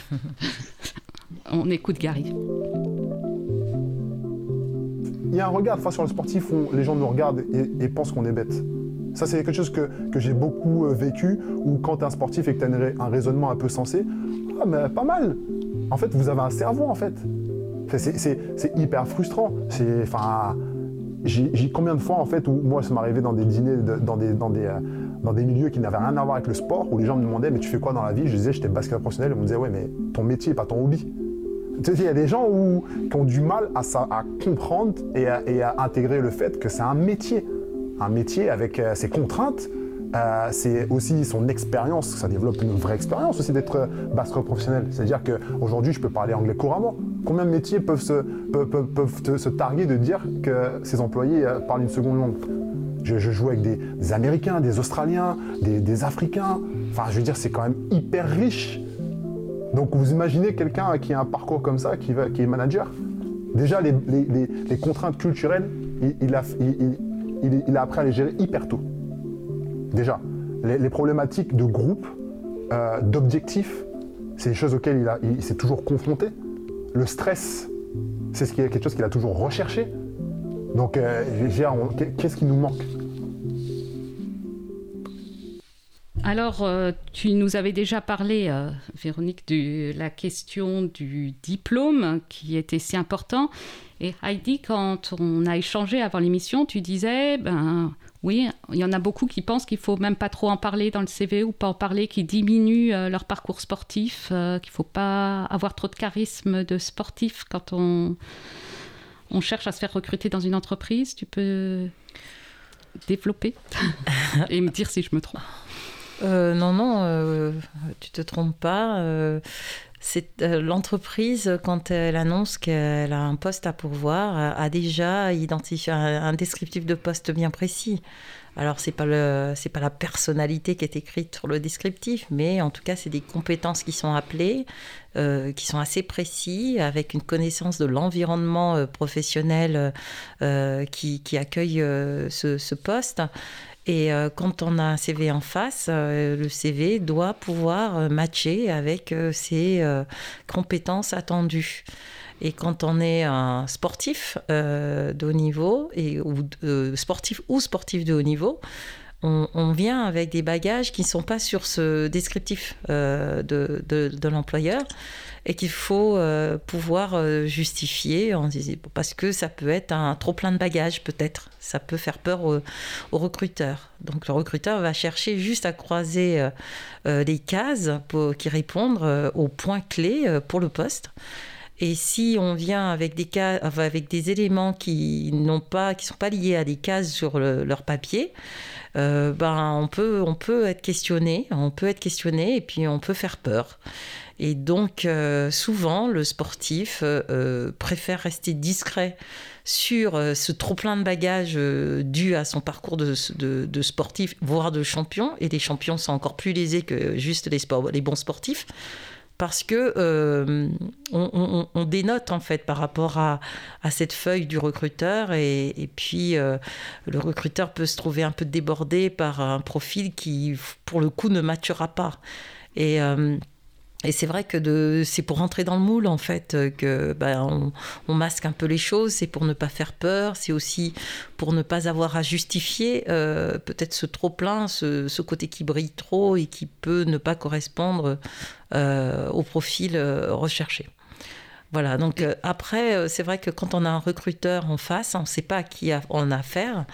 On écoute Gary. Il y a un regard fois sur le sportif où les gens nous regardent et, et pensent qu'on est bête. Ça, c'est quelque chose que, j'ai beaucoup euh, vécu, où quand tu es un sportif et que tu as un raisonnement un peu sensé, ah, pas mal. En fait, vous avez un cerveau, en fait. Enfin, c'est- hyper frustrant. C'est, enfin, j'ai combien de fois, en fait, où moi, ça m'arrivait dans des dîners, euh, dans des milieux qui n'avaient rien à voir avec le sport, où les gens me demandaient, mais tu fais quoi dans la vie? Je disais, j'étais basketteur professionnel. Ils me disaient, ouais, mais ton métier, pas ton hobby. Il y a des gens qui ont du mal à, comprendre et à, intégrer le fait que c'est un métier. Un métier avec euh, ses contraintes, euh, c'est aussi son expérience. Ça développe une vraie expérience aussi d'être euh, basketteur professionnel. C'est-à-dire qu'aujourd'hui, je peux parler anglais couramment. Combien de métiers peuvent se, targuer de dire que ses employés parlent une seconde langue? Je, joue avec des, Américains, des Australiens, des Africains. Enfin, je veux dire, c'est quand même hyper riche. Donc vous imaginez quelqu'un qui a un parcours comme ça, qui, est manager. Déjà, les, contraintes culturelles, il, a, appris à les gérer hyper tôt. Déjà, les, problématiques de groupe, euh, d'objectifs, c'est des choses auxquelles il, s'est toujours confronté. Le stress, c'est quelque chose qu'il a toujours recherché. Donc, euh, qu'est-ce qui nous manque? Alors, euh, tu nous avais déjà parlé, euh, Véronique, de la question du diplôme qui était si important. Et Heidi, quand on a échangé avant l'émission, tu disais, ben oui, il y en a beaucoup qui pensent qu'il faut même pas trop en parler dans le CV ou pas en parler, qui diminuent euh, leur parcours sportif, euh, qu'il faut pas avoir trop de charisme de sportif quand on, on cherche à se faire recruter dans une entreprise. Tu peux développer et me dire si je me trompe. Euh, non, non, euh, tu te trompes pas. euh, c'est euh, l'entreprise quand elle annonce qu'elle a un poste à pourvoir a, déjà identifié un, descriptif de poste bien précis. Alors c'est pas pas la personnalité qui est écrite sur le descriptif, mais en tout cas c'est des compétences qui sont appelées, qui sont assez précis, avec une connaissance de l'environnement professionnel qui, accueille ce poste. Et euh, quand on a un CV en face, euh, le CV doit pouvoir euh, matcher avec ses compétences attendues. Et quand on est un sportif de haut niveau, et, ou sportif ou sportif de haut niveau, on, vient avec des bagages qui ne sont pas sur ce descriptif de, de- de l'employeur et qu'il faut euh, pouvoir euh, justifier en disant- parce que ça peut être un trop plein de bagages peut-être. Ça peut faire peur au, recruteur. Donc le recruteur va chercher juste à croiser euh, euh, des cases qui répondent aux points clés pour le poste et si on vient avec des cas, avec des éléments qui n'ont pas, qui sont pas liés à des cases sur le- leur papier, euh, ben on peut, on peut être questionné, on peut être questionné et puis on peut faire peur. Et donc euh, souvent le sportif euh, préfère rester discret sur ce trop plein de bagages dû à son parcours de, de- sportif, voire de champion. Et les champions sont encore plus lésés que juste les bons sportifs parce que euh, on, dénote en fait par rapport à, cette feuille du recruteur et, puis euh, le recruteur peut se trouver un peu débordé par un profil qui pour le coup ne matchera pas. Euh, et c'est vrai que de, c'est pour rentrer dans le moule en fait euh, que ben, on, masque un peu les choses, c'est pour ne pas faire peur, c'est aussi pour ne pas avoir à justifier euh, peut-être ce trop plein, ce, côté qui brille trop et qui peut ne pas correspondre euh, au profil recherché. Voilà, donc euh, après, euh, c'est vrai que quand on a un recruteur en face, on ne sait pas à qui on a affaire.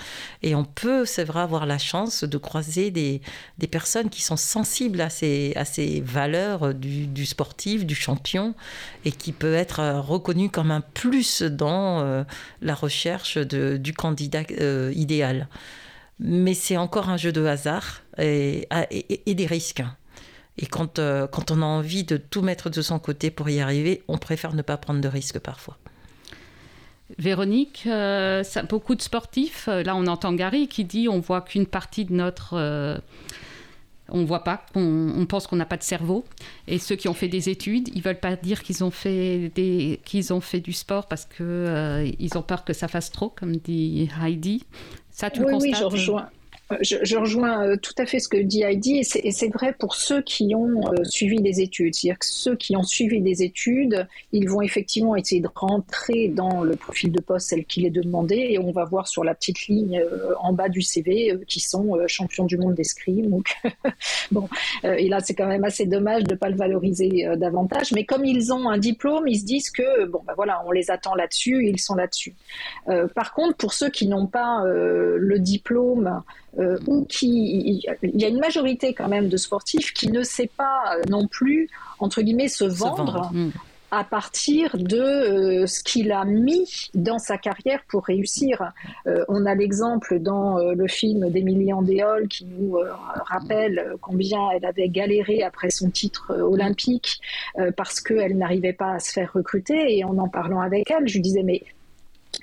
Et on peut, c'est vrai, avoir la chance de croiser des, des personnes qui sont sensibles à ces, à ces valeurs du, du sportif, du champion, et qui peut être euh, reconnu comme un plus dans euh, la recherche de- du candidat euh, idéal. Mais c'est encore un jeu de hasard et- et des risques. Et quand, euh, quand on a envie de tout mettre de son côté pour y arriver, on préfère ne pas prendre de risques parfois. Véronique, euh, ça- beaucoup de sportifs, euh, là on entend Gary qui dit on voit qu'une partie de notre... euh, on voit pas, on, on pense qu'on n'a pas de cerveau. Et ceux qui ont fait des études, ils veulent pas dire qu'ils ont fait des, qu'ils ont fait du sport parce que euh, ils ont peur que ça fasse trop, comme dit Heidi. Ça, tu oui, le oui, constates? je rejoins. Je, je rejoins euh, tout à fait ce que dit Heidi, et c'est- vrai pour ceux qui ont euh, suivi des études. C'est-à-dire que ceux qui ont suivi des études, ils vont effectivement essayer de rentrer dans le profil de poste tel qu'il est demandé, et on va voir sur la petite ligne euh, en bas du CV euh, qui sont euh, champions du monde d'escrime. Donc, bon, euh, et là c'est quand même assez dommage de ne pas le valoriser davantage. Mais comme ils ont un diplôme, ils se disent que bon, ben voilà, on les attend là-dessus, ils sont là-dessus. Par contre, pour ceux qui n'ont pas le diplôme euh, ou qui, il y a une majorité quand même de sportifs qui ne sait pas euh, non plus entre guillemets se vendre. Mm. à partir de euh, ce qu'il a mis dans sa carrière pour réussir. Euh, on a l'exemple dans euh, le film d'Émilie Andéol qui nous euh, rappelle combien elle avait galéré après son titre euh, olympique euh, parce qu'elle n'arrivait pas à se faire recruter. Et en en parlant avec elle, je lui disais, mais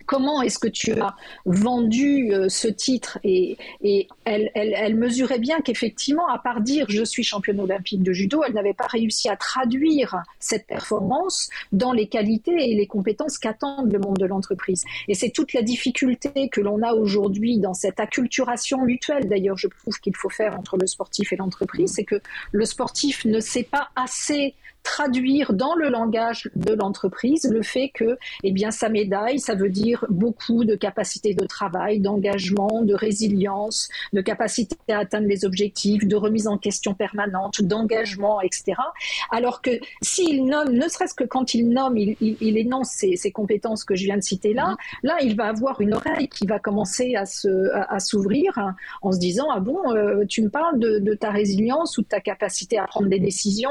comment est-ce que tu as vendu euh, ce titre et, et elle, elle, elle mesurait bien qu'effectivement, à part dire je suis championne olympique de judo, elle n'avait pas réussi à traduire cette performance dans les qualités et les compétences qu'attendent le monde de l'entreprise. Et c'est toute la difficulté que l'on a aujourd'hui dans cette acculturation mutuelle, d'ailleurs je trouve qu'il faut faire entre le sportif et l'entreprise, c'est que le sportif ne sait pas assez traduire dans le langage de l'entreprise le fait que eh bien sa médaille ça veut dire beaucoup de capacité de travail d'engagement de résilience de capacité à atteindre les objectifs de remise en question permanente d'engagement etc alors que s'il nomme ne serait-ce que quand il nomme il, il, énonce ces, ces, compétences que je viens de citer là là il va avoir une oreille qui va commencer à se à, s'ouvrir en se disant ah bon euh, tu me parles de, de, ta résilience ou de ta capacité à prendre des décisions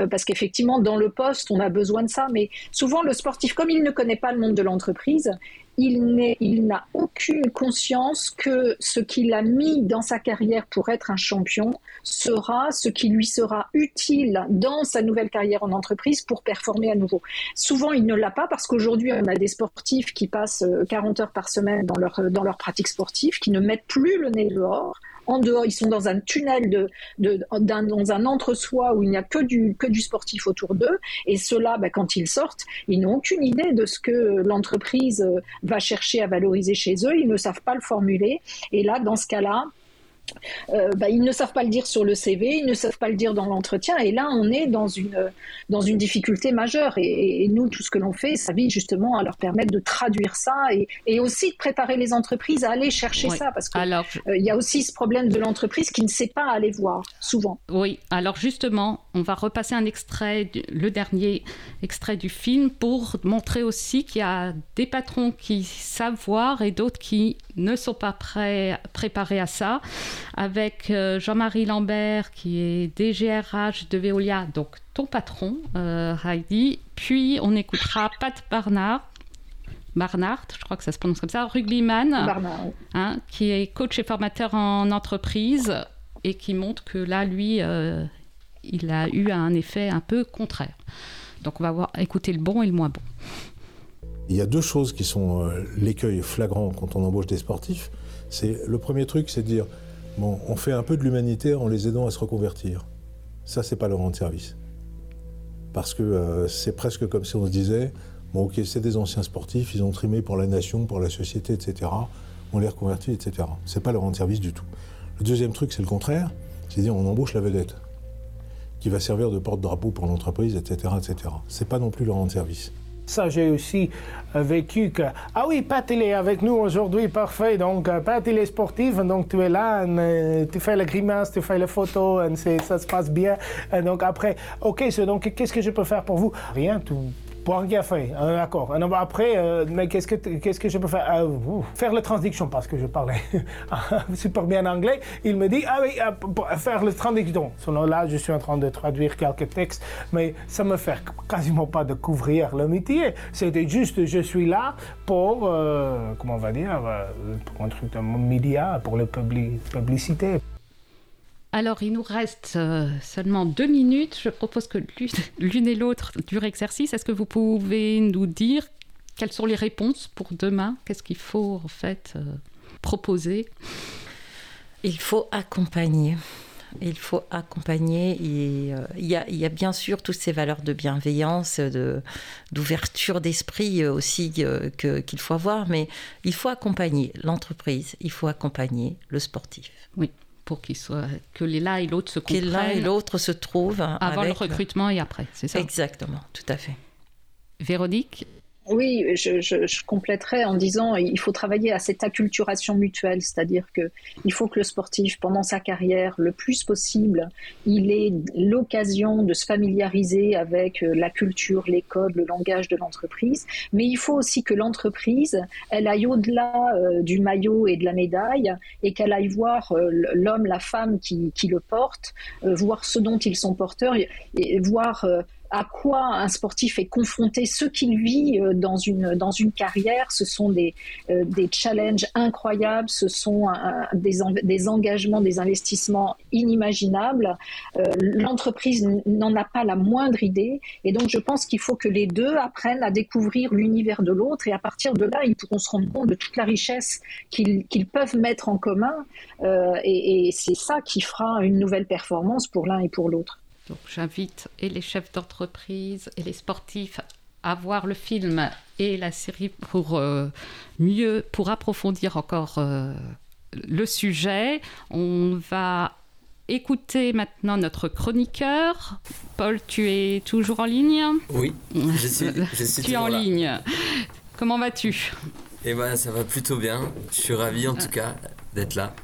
euh, parce qu'effectivement, dans le poste, on a besoin de ça. Mais souvent, le sportif, comme il ne connaît pas le monde de l'entreprise, il, n'a aucune conscience que ce qu'il a mis dans sa carrière pour être un champion sera ce qui lui sera utile dans sa nouvelle carrière en entreprise pour performer à nouveau. Souvent, il ne l'a pas parce qu'aujourd'hui, on a des sportifs qui passent 40 heures par semaine dans leur, dans leur pratique sportive, qui ne mettent plus le nez dehors en dehors, ils sont dans un tunnel de, de dans, un entre-soi où il n'y a que du, que du sportif autour d'eux. Et ceux-là, bah, quand ils sortent, ils n'ont aucune idée de ce que l'entreprise va chercher à valoriser chez eux. Ils ne savent pas le formuler. Et là, dans ce cas-là, euh, bah, ils ne savent pas le dire sur le CV, ils ne savent pas le dire dans l'entretien, et là on est dans une, dans une difficulté majeure. Et, et nous, tout ce que l'on fait, ça vise justement à leur permettre de traduire ça et, et aussi de préparer les entreprises à aller chercher Oui. ça, parce qu'il Alors, y a aussi ce problème de l'entreprise qui ne sait pas aller voir, souvent. Oui, alors justement, on va repasser un extrait, le dernier extrait du film pour montrer aussi qu'il y a des patrons qui savent voir et d'autres qui ne sont pas prêts, préparés à ça. Avec euh, Jean-Marie Lambert qui est DGRH de Veolia, donc ton patron, euh, Heidi. Puis on écoutera Pat Barnard. Barnard, je crois que ça se prononce comme ça, rugbyman, Barnard, oui. hein, qui est coach et formateur en entreprise et qui montre que là, lui, euh, il a eu un effet un peu contraire. Donc on va voir, écouter le bon et le moins bon. Il y a deux choses qui sont euh, l'écueil flagrant quand on embauche des sportifs. C'est le premier truc, c'est de dire on fait un peu de l'humanité en les aidant à se reconvertir. Ça, c'est pas leur rendre service. Parce que euh, c'est presque comme si on se disait bon, ok, c'est des anciens sportifs, ils ont trimé pour la nation, pour la société, etc. On les reconvertit, etc. C'est pas leur rendre service du tout. Le deuxième truc, c'est le contraire, c'est dire on embauche la vedette qui va servir de porte-drapeau pour l'entreprise, etc., etc. C'est pas non plus leur rendre service. Ça, j'ai aussi euh, vécu que, ah oui, Pat, il est avec nous aujourd'hui, parfait. Donc, euh, Pat, il est sportif, donc tu es là, euh, tu fais la grimace, tu fais la photo, et c'est- ça se passe bien. Donc, après, OK, donc, qu'est-ce que je peux faire pour vous? Rien, tout. Boire un café, euh, d'accord. Et donc, Après, euh, mais qu'est-ce que, je peux faire? Ah, ouf, Faire la traduction, parce que je parlais super bien anglais. Il me dit, ah oui, euh, faire la traduction. Sinon, là, je suis en train de traduire quelques textes, mais ça me fait quasiment pas découvrir le métier. C'était juste, je suis là pour, euh, comment on va dire, euh, pour un truc de média, pour la publi- publicité. Alors, il nous reste euh, seulement deux minutes. Je propose que l'une- et l'autre dure exercice. Est-ce que vous pouvez nous dire quelles sont les réponses pour demain? Qu'est-ce qu'il faut en fait euh, proposer? Il faut accompagner. Il faut accompagner et euh, il y, a, il y a bien sûr toutes ces valeurs de bienveillance, de, d'ouverture d'esprit aussi euh, qu'il faut avoir, mais il faut accompagner l'entreprise, il faut accompagner le sportif. Oui, pour qu'il soit que les l'un et l'autre se Que comprennent. l'un et l'autre se trouvent avant le avec- recrutement et après, c'est ça? Exactement, tout à fait. Véronique Oui, je, je, je compléterai en disant il faut travailler à cette acculturation mutuelle, c'est-à-dire que il faut que le sportif, pendant sa carrière, le plus possible, il ait l'occasion de se familiariser avec euh, la culture, les codes, le langage de l'entreprise, mais il faut aussi que l'entreprise, elle aille au-delà euh, du maillot et de la médaille et qu'elle aille voir euh, l'homme, la femme qui, qui le porte, voir ce dont ils sont porteurs et, voir à quoi un sportif est confronté, ce qu'il vit euh, dans une, dans une carrière, ce sont des, euh, des challenges incroyables, ce sont un- des, des engagements, des investissements inimaginables. Euh, L'entreprise n'en a pas la moindre idée et donc je pense qu'il faut que les deux apprennent à découvrir l'univers de l'autre et à partir de là, ils pourront se rendre compte de toute la richesse qu'ils qu'ils peuvent mettre en commun euh, et, et c'est ça qui fera une nouvelle performance pour l'un et pour l'autre. Donc j'invite et les chefs d'entreprise et les sportifs à voir le film et la série pour euh, mieux, pour approfondir encore euh, le sujet. On va écouter maintenant notre chroniqueur. Paul, tu es toujours en ligne? Oui, je suis, je suis Tu es en là. ligne. Comment vas-tu? Et ben ça va plutôt bien. Je suis ravi en tout cas d'être là.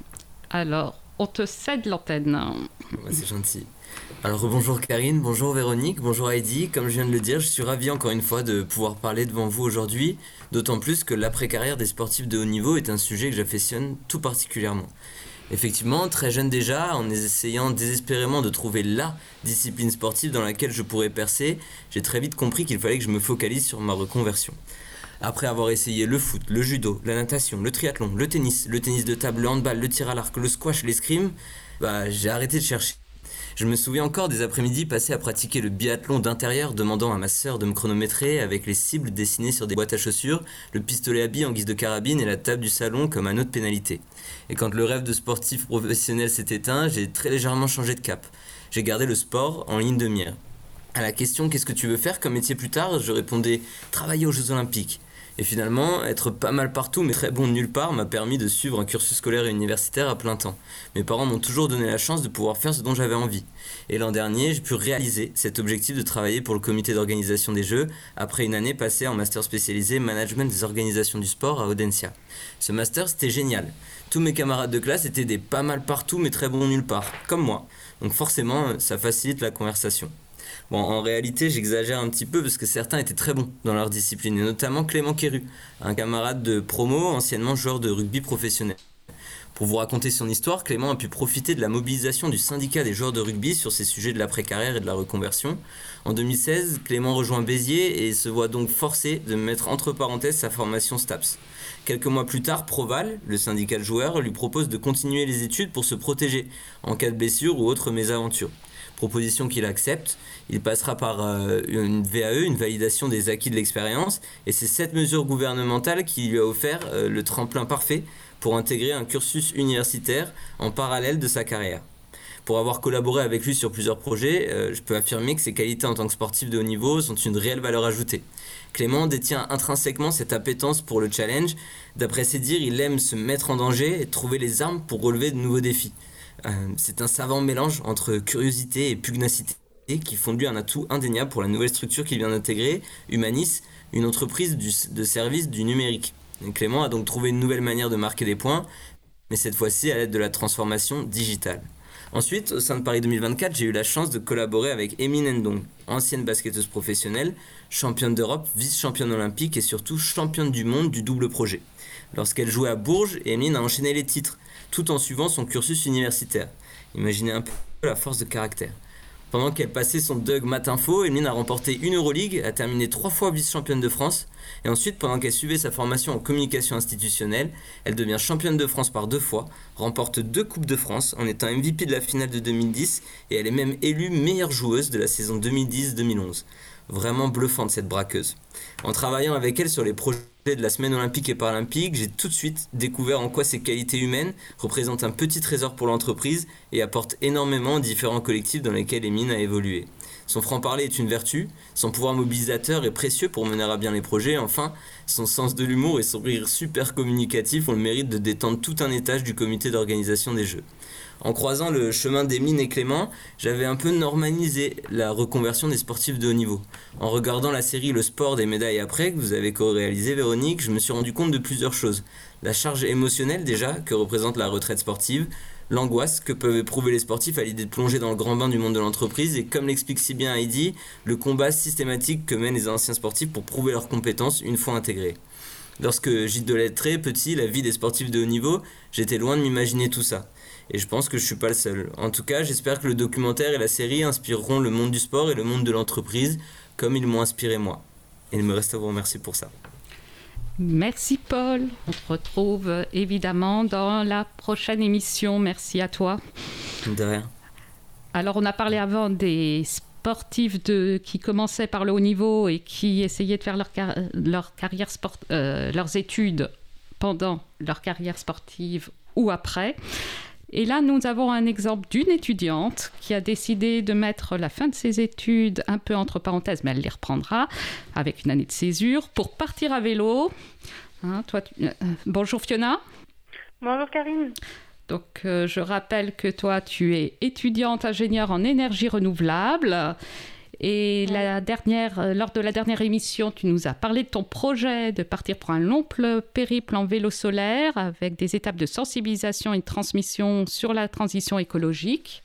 Alors, on te cède l'antenne. Ouais, C'est gentil. Alors bonjour Karine, bonjour Véronique, bonjour Heidi. Comme je viens de le dire, je suis ravi encore une fois de pouvoir parler devant vous aujourd'hui, d'autant plus que l'après-carrière des sportifs de haut niveau est un sujet que j'affectionne tout particulièrement. Effectivement, très jeune déjà, en essayant désespérément de trouver la discipline sportive dans laquelle je pourrais percer, j'ai très vite compris qu'il fallait que je me focalise sur ma reconversion. Après avoir essayé le foot, le judo, la natation, le triathlon, le tennis, le tennis de table, le handball, le tir à l'arc, le squash, l'escrime, bah, j'ai arrêté de chercher. Je me souviens encore des après-midi passés à pratiquer le biathlon d'intérieur, demandant à ma sœur de me chronométrer avec les cibles dessinées sur des boîtes à chaussures, le pistolet à billes en guise de carabine et la table du salon comme un autre pénalité. Et quand le rêve de sportif professionnel s'est éteint, j'ai très légèrement changé de cap. J'ai gardé le sport en ligne de mire. À la question qu'est-ce que tu veux faire comme métier plus tard, je répondais travailler aux Jeux Olympiques. Et finalement, être pas mal partout mais très bon nulle part m'a permis de suivre un cursus scolaire et universitaire à plein temps. Mes parents m'ont toujours donné la chance de pouvoir faire ce dont j'avais envie. Et l'an dernier, j'ai pu réaliser cet objectif de travailler pour le comité d'organisation des Jeux après une année passée en master spécialisé management des organisations du sport à Audencia. Ce master, c'était génial. Tous mes camarades de classe étaient des pas mal partout mais très bons nulle part, comme moi. Donc forcément, ça facilite la conversation. Bon, en réalité, j'exagère un petit peu parce que certains étaient très bons dans leur discipline, et notamment Clément Quéru, un camarade de promo, anciennement joueur de rugby professionnel. Pour vous raconter son histoire, Clément a pu profiter de la mobilisation du syndicat des joueurs de rugby sur ces sujets de l'après-carrière et de la reconversion. En 2016, Clément rejoint Béziers et se voit donc forcé de mettre entre parenthèses sa formation STAPS. Quelques mois plus tard, Proval, le syndicat de joueurs, lui propose de continuer les études pour se protéger en cas de blessure ou autre mésaventure. Proposition qu'il accepte. Il passera par euh, une VAE, une validation des acquis de l'expérience, et c'est cette mesure gouvernementale qui lui a offert euh, le tremplin parfait pour intégrer un cursus universitaire en parallèle de sa carrière. Pour avoir collaboré avec lui sur plusieurs projets, euh, je peux affirmer que ses qualités en tant que sportif de haut niveau sont une réelle valeur ajoutée. Clément détient intrinsèquement cette appétence pour le challenge. D'après ses dires, il aime se mettre en danger et trouver les armes pour relever de nouveaux défis. C'est un savant mélange entre curiosité et pugnacité qui font de lui un atout indéniable pour la nouvelle structure qu'il vient d'intégrer, Humanis, une entreprise de service du numérique. Et Clément a donc trouvé une nouvelle manière de marquer des points, mais cette fois-ci à l'aide de la transformation digitale. Ensuite, au sein de Paris 2024, j'ai eu la chance de collaborer avec Emin Ndong, ancienne basketteuse professionnelle, championne d'Europe, vice-championne olympique et surtout championne du monde du double projet. Lorsqu'elle jouait à Bourges, Emin a enchaîné les titres, tout en suivant son cursus universitaire. Imaginez un peu la force de caractère. Pendant qu'elle passait son Doug Matinfo, Emeline a remporté une Euroleague, a terminé trois fois vice-championne de France. Et ensuite, pendant qu'elle suivait sa formation en communication institutionnelle, elle devient championne de France par deux fois, remporte deux Coupes de France en étant MVP de la finale de 2010 et elle est même élue meilleure joueuse de la saison 2010-2011. Vraiment bluffante cette braqueuse. En travaillant avec elle sur les projets de la semaine olympique et paralympique, j'ai tout de suite découvert en quoi ses qualités humaines représentent un petit trésor pour l'entreprise et apportent énormément aux différents collectifs dans lesquels Emine a évolué. Son franc-parler est une vertu, son pouvoir mobilisateur est précieux pour mener à bien les projets, enfin, son sens de l'humour et son rire super communicatif ont le mérite de détendre tout un étage du comité d'organisation des Jeux. En croisant le chemin d'Emeline et Clément, j'avais un peu normalisé la reconversion des sportifs de haut niveau. En regardant la série Le sport des médailles après, que vous avez co-réalisé Véronique, je me suis rendu compte de plusieurs choses. La charge émotionnelle déjà, que représente la retraite sportive, l'angoisse que peuvent éprouver les sportifs à l'idée de plonger dans le grand bain du monde de l'entreprise et comme l'explique si bien Heidi, le combat systématique que mènent les anciens sportifs pour prouver leurs compétences une fois intégrés. Lorsque j'idolais très petit la vie des sportifs de haut niveau, j'étais loin de m'imaginer tout ça. Et je pense que je suis pas le seul. En tout cas, j'espère que le documentaire et la série inspireront le monde du sport et le monde de l'entreprise comme ils m'ont inspiré moi. Et il me reste à vous remercier pour ça. Merci Paul. On se retrouve évidemment dans la prochaine émission. Merci à toi. De rien. Alors on a parlé avant des sportifs de, qui commençaient par le haut niveau et qui essayaient de faire leur, car- leur carrière sport, euh, leurs études pendant leur carrière sportive ou après. Et là, nous avons un exemple d'une étudiante qui a décidé de mettre la fin de ses études un peu entre parenthèses, mais elle les reprendra avec une année de césure pour partir à vélo. Hein, toi, tu- euh, bonjour Fiona. Bonjour Karine. Donc, euh, je rappelle que toi, tu es étudiante ingénieure en énergie renouvelable. Et la dernière, euh, lors de la dernière émission, tu nous as parlé de ton projet de partir pour un long ple- périple en vélo solaire avec des étapes de sensibilisation et de transmission sur la transition écologique.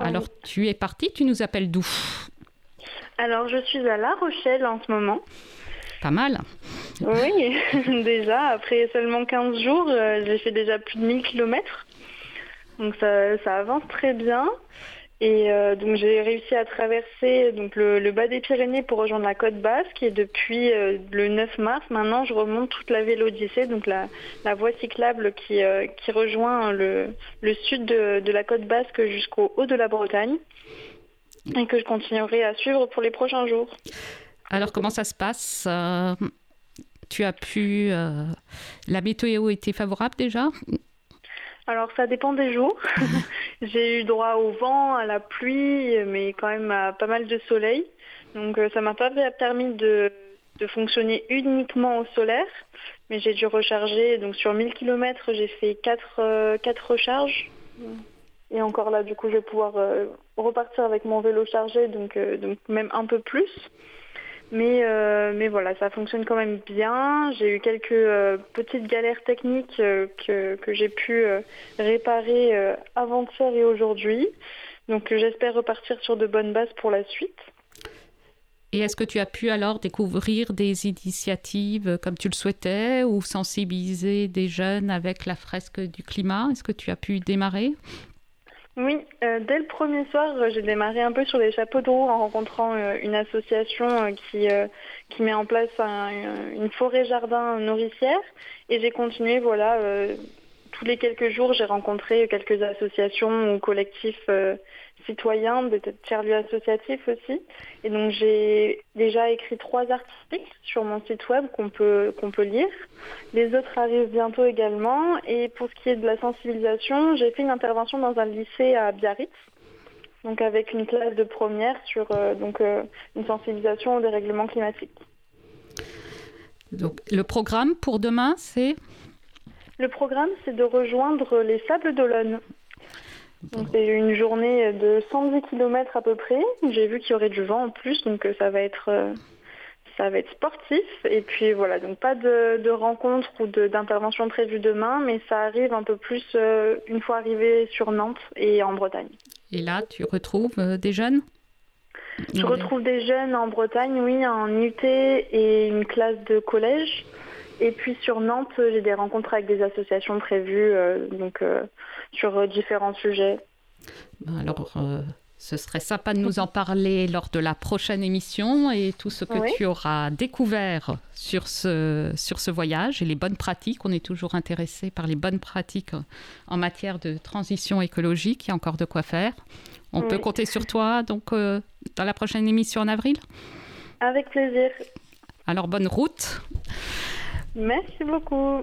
Alors, tu es partie, tu nous appelles d'où? Alors je suis à La Rochelle en ce moment. Pas mal. Oui, déjà, après seulement 15 jours, euh, j'ai fait déjà plus de 1000 km. Donc ça, ça avance très bien. Et euh, donc j'ai réussi à traverser donc le, bas des Pyrénées pour rejoindre la côte basque. Et depuis euh, le 9 mars, maintenant, je remonte toute la Vélodyssée, donc la, voie cyclable qui, euh, qui rejoint le, sud de, de la côte basque jusqu'au haut de la Bretagne. Et que je continuerai à suivre pour les prochains jours. Alors, comment ça se passe Tu as pu... La météo était favorable déjà? Alors ça dépend des jours. J'ai eu droit au vent, à la pluie, mais quand même à pas mal de soleil. Donc euh, ça m'a pas permis de, de fonctionner uniquement au solaire. Mais j'ai dû recharger, donc sur 1000 km, j'ai fait 4, recharges. Et encore là, du coup, je vais pouvoir euh, repartir avec mon vélo chargé, donc, euh, donc même un peu plus. Mais, euh, mais voilà, ça fonctionne quand même bien. J'ai eu quelques euh, petites galères techniques euh, que, que j'ai pu réparer avant-hier et aujourd'hui. Donc j'espère repartir sur de bonnes bases pour la suite. Et est-ce que tu as pu alors découvrir des initiatives comme tu le souhaitais ou sensibiliser des jeunes avec la fresque du climat? Est-ce que tu as pu démarrer? Oui, euh, dès le premier soir, euh, j'ai démarré un peu sur les chapeaux de roue en rencontrant euh, une association qui, met en place un- une forêt-jardin nourricière. Et j'ai continué, voilà, tous les quelques jours, j'ai rencontré quelques associations ou collectifs citoyens, des tiers-lieux associatifs aussi. Et donc j'ai déjà écrit trois articles sur mon site web qu'on peut, qu'on peut lire. Les autres arrivent bientôt également. Et pour ce qui est de la sensibilisation, j'ai fait une intervention dans un lycée à Biarritz. Donc avec une classe de première sur euh, donc, euh, une sensibilisation au dérèglement climatique. Donc, le programme pour demain, c'est? Le programme, c'est de rejoindre les Sables d'Olonne. C'est une journée de 110 km à peu près. J'ai vu qu'il y aurait du vent en plus, donc euh, ça va être euh, ça va être sportif. Et puis voilà, donc pas de, de rencontres ou de- d'intervention prévues demain, mais ça arrive un peu plus euh, une fois arrivé sur Nantes et en Bretagne. Et là, tu retrouves euh, des jeunes? Je retrouve des jeunes en Bretagne, oui, en UT et une classe de collège. Et puis sur Nantes, j'ai des rencontres avec des associations prévues, euh, donc sur euh, différents sujets. Ben Alors, euh, ce serait sympa de nous en parler lors de la prochaine émission et tout ce que Oui. tu auras découvert sur ce, sur ce voyage et les bonnes pratiques. On est toujours intéressé par les bonnes pratiques en matière de transition écologique. Il y a encore de quoi faire. On peut compter sur toi donc euh, dans la prochaine émission en avril. Avec plaisir. Alors, bonne route. Merci beaucoup.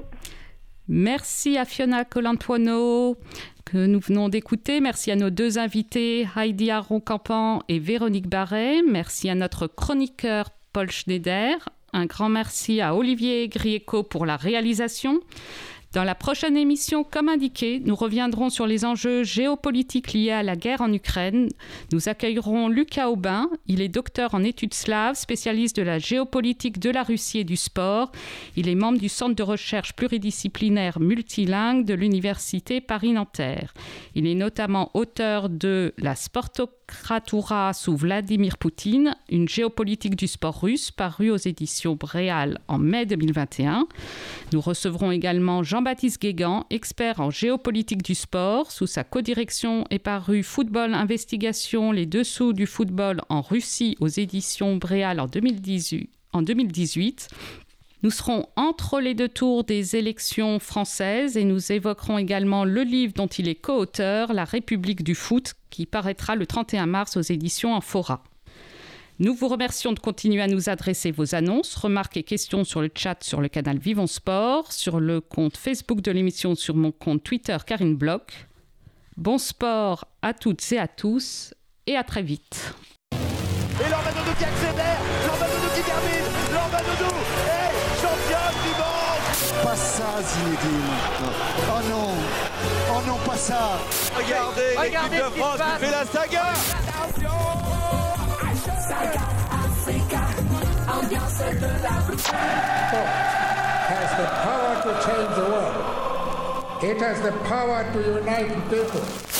Merci à Fiona Colantuono que nous venons d'écouter. Merci à nos deux invités, Heidi Aron-Campan et Véronique Barret. Merci à notre chroniqueur Paul Schneider. Un grand merci à Olivier Grieco pour la réalisation. Dans la prochaine émission, comme indiqué, nous reviendrons sur les enjeux géopolitiques liés à la guerre en Ukraine. Nous accueillerons Lucas Aubin. Il est docteur en études slaves, spécialiste de la géopolitique de la Russie et du sport. Il est membre du Centre de recherche pluridisciplinaire multilingue de l'Université Paris-Nanterre. Il est notamment auteur de La Sportocratura sous Vladimir Poutine, une géopolitique du sport russe, parue aux éditions Bréal en mai 2021. Nous recevrons également Jean-Baptiste Guégan, expert en géopolitique du sport. Sous sa codirection est paru Football Investigation, les dessous du football en Russie aux éditions Bréal en 2018. En 2018. Nous serons entre les deux tours des élections françaises et nous évoquerons également le livre dont il est co-auteur, La République du foot, qui paraîtra le 31 mars aux éditions Amphora. Nous vous remercions de continuer à nous adresser vos annonces, remarques et questions sur le chat sur le canal Vivons Sport, sur le compte Facebook de l'émission, sur mon compte Twitter Karine Bloch. Bon sport à toutes et à tous et à très vite. Et Lormanodo qui accélère, Lormanodo qui termine, Lormanodo est championne du monde Pas ça, Zinedine. Oh non. Oh non, pas ça. Regardez, Regardez l'équipe ce de qui France se qui passe. fait la saga has the power to change the world. It has the power to unite people.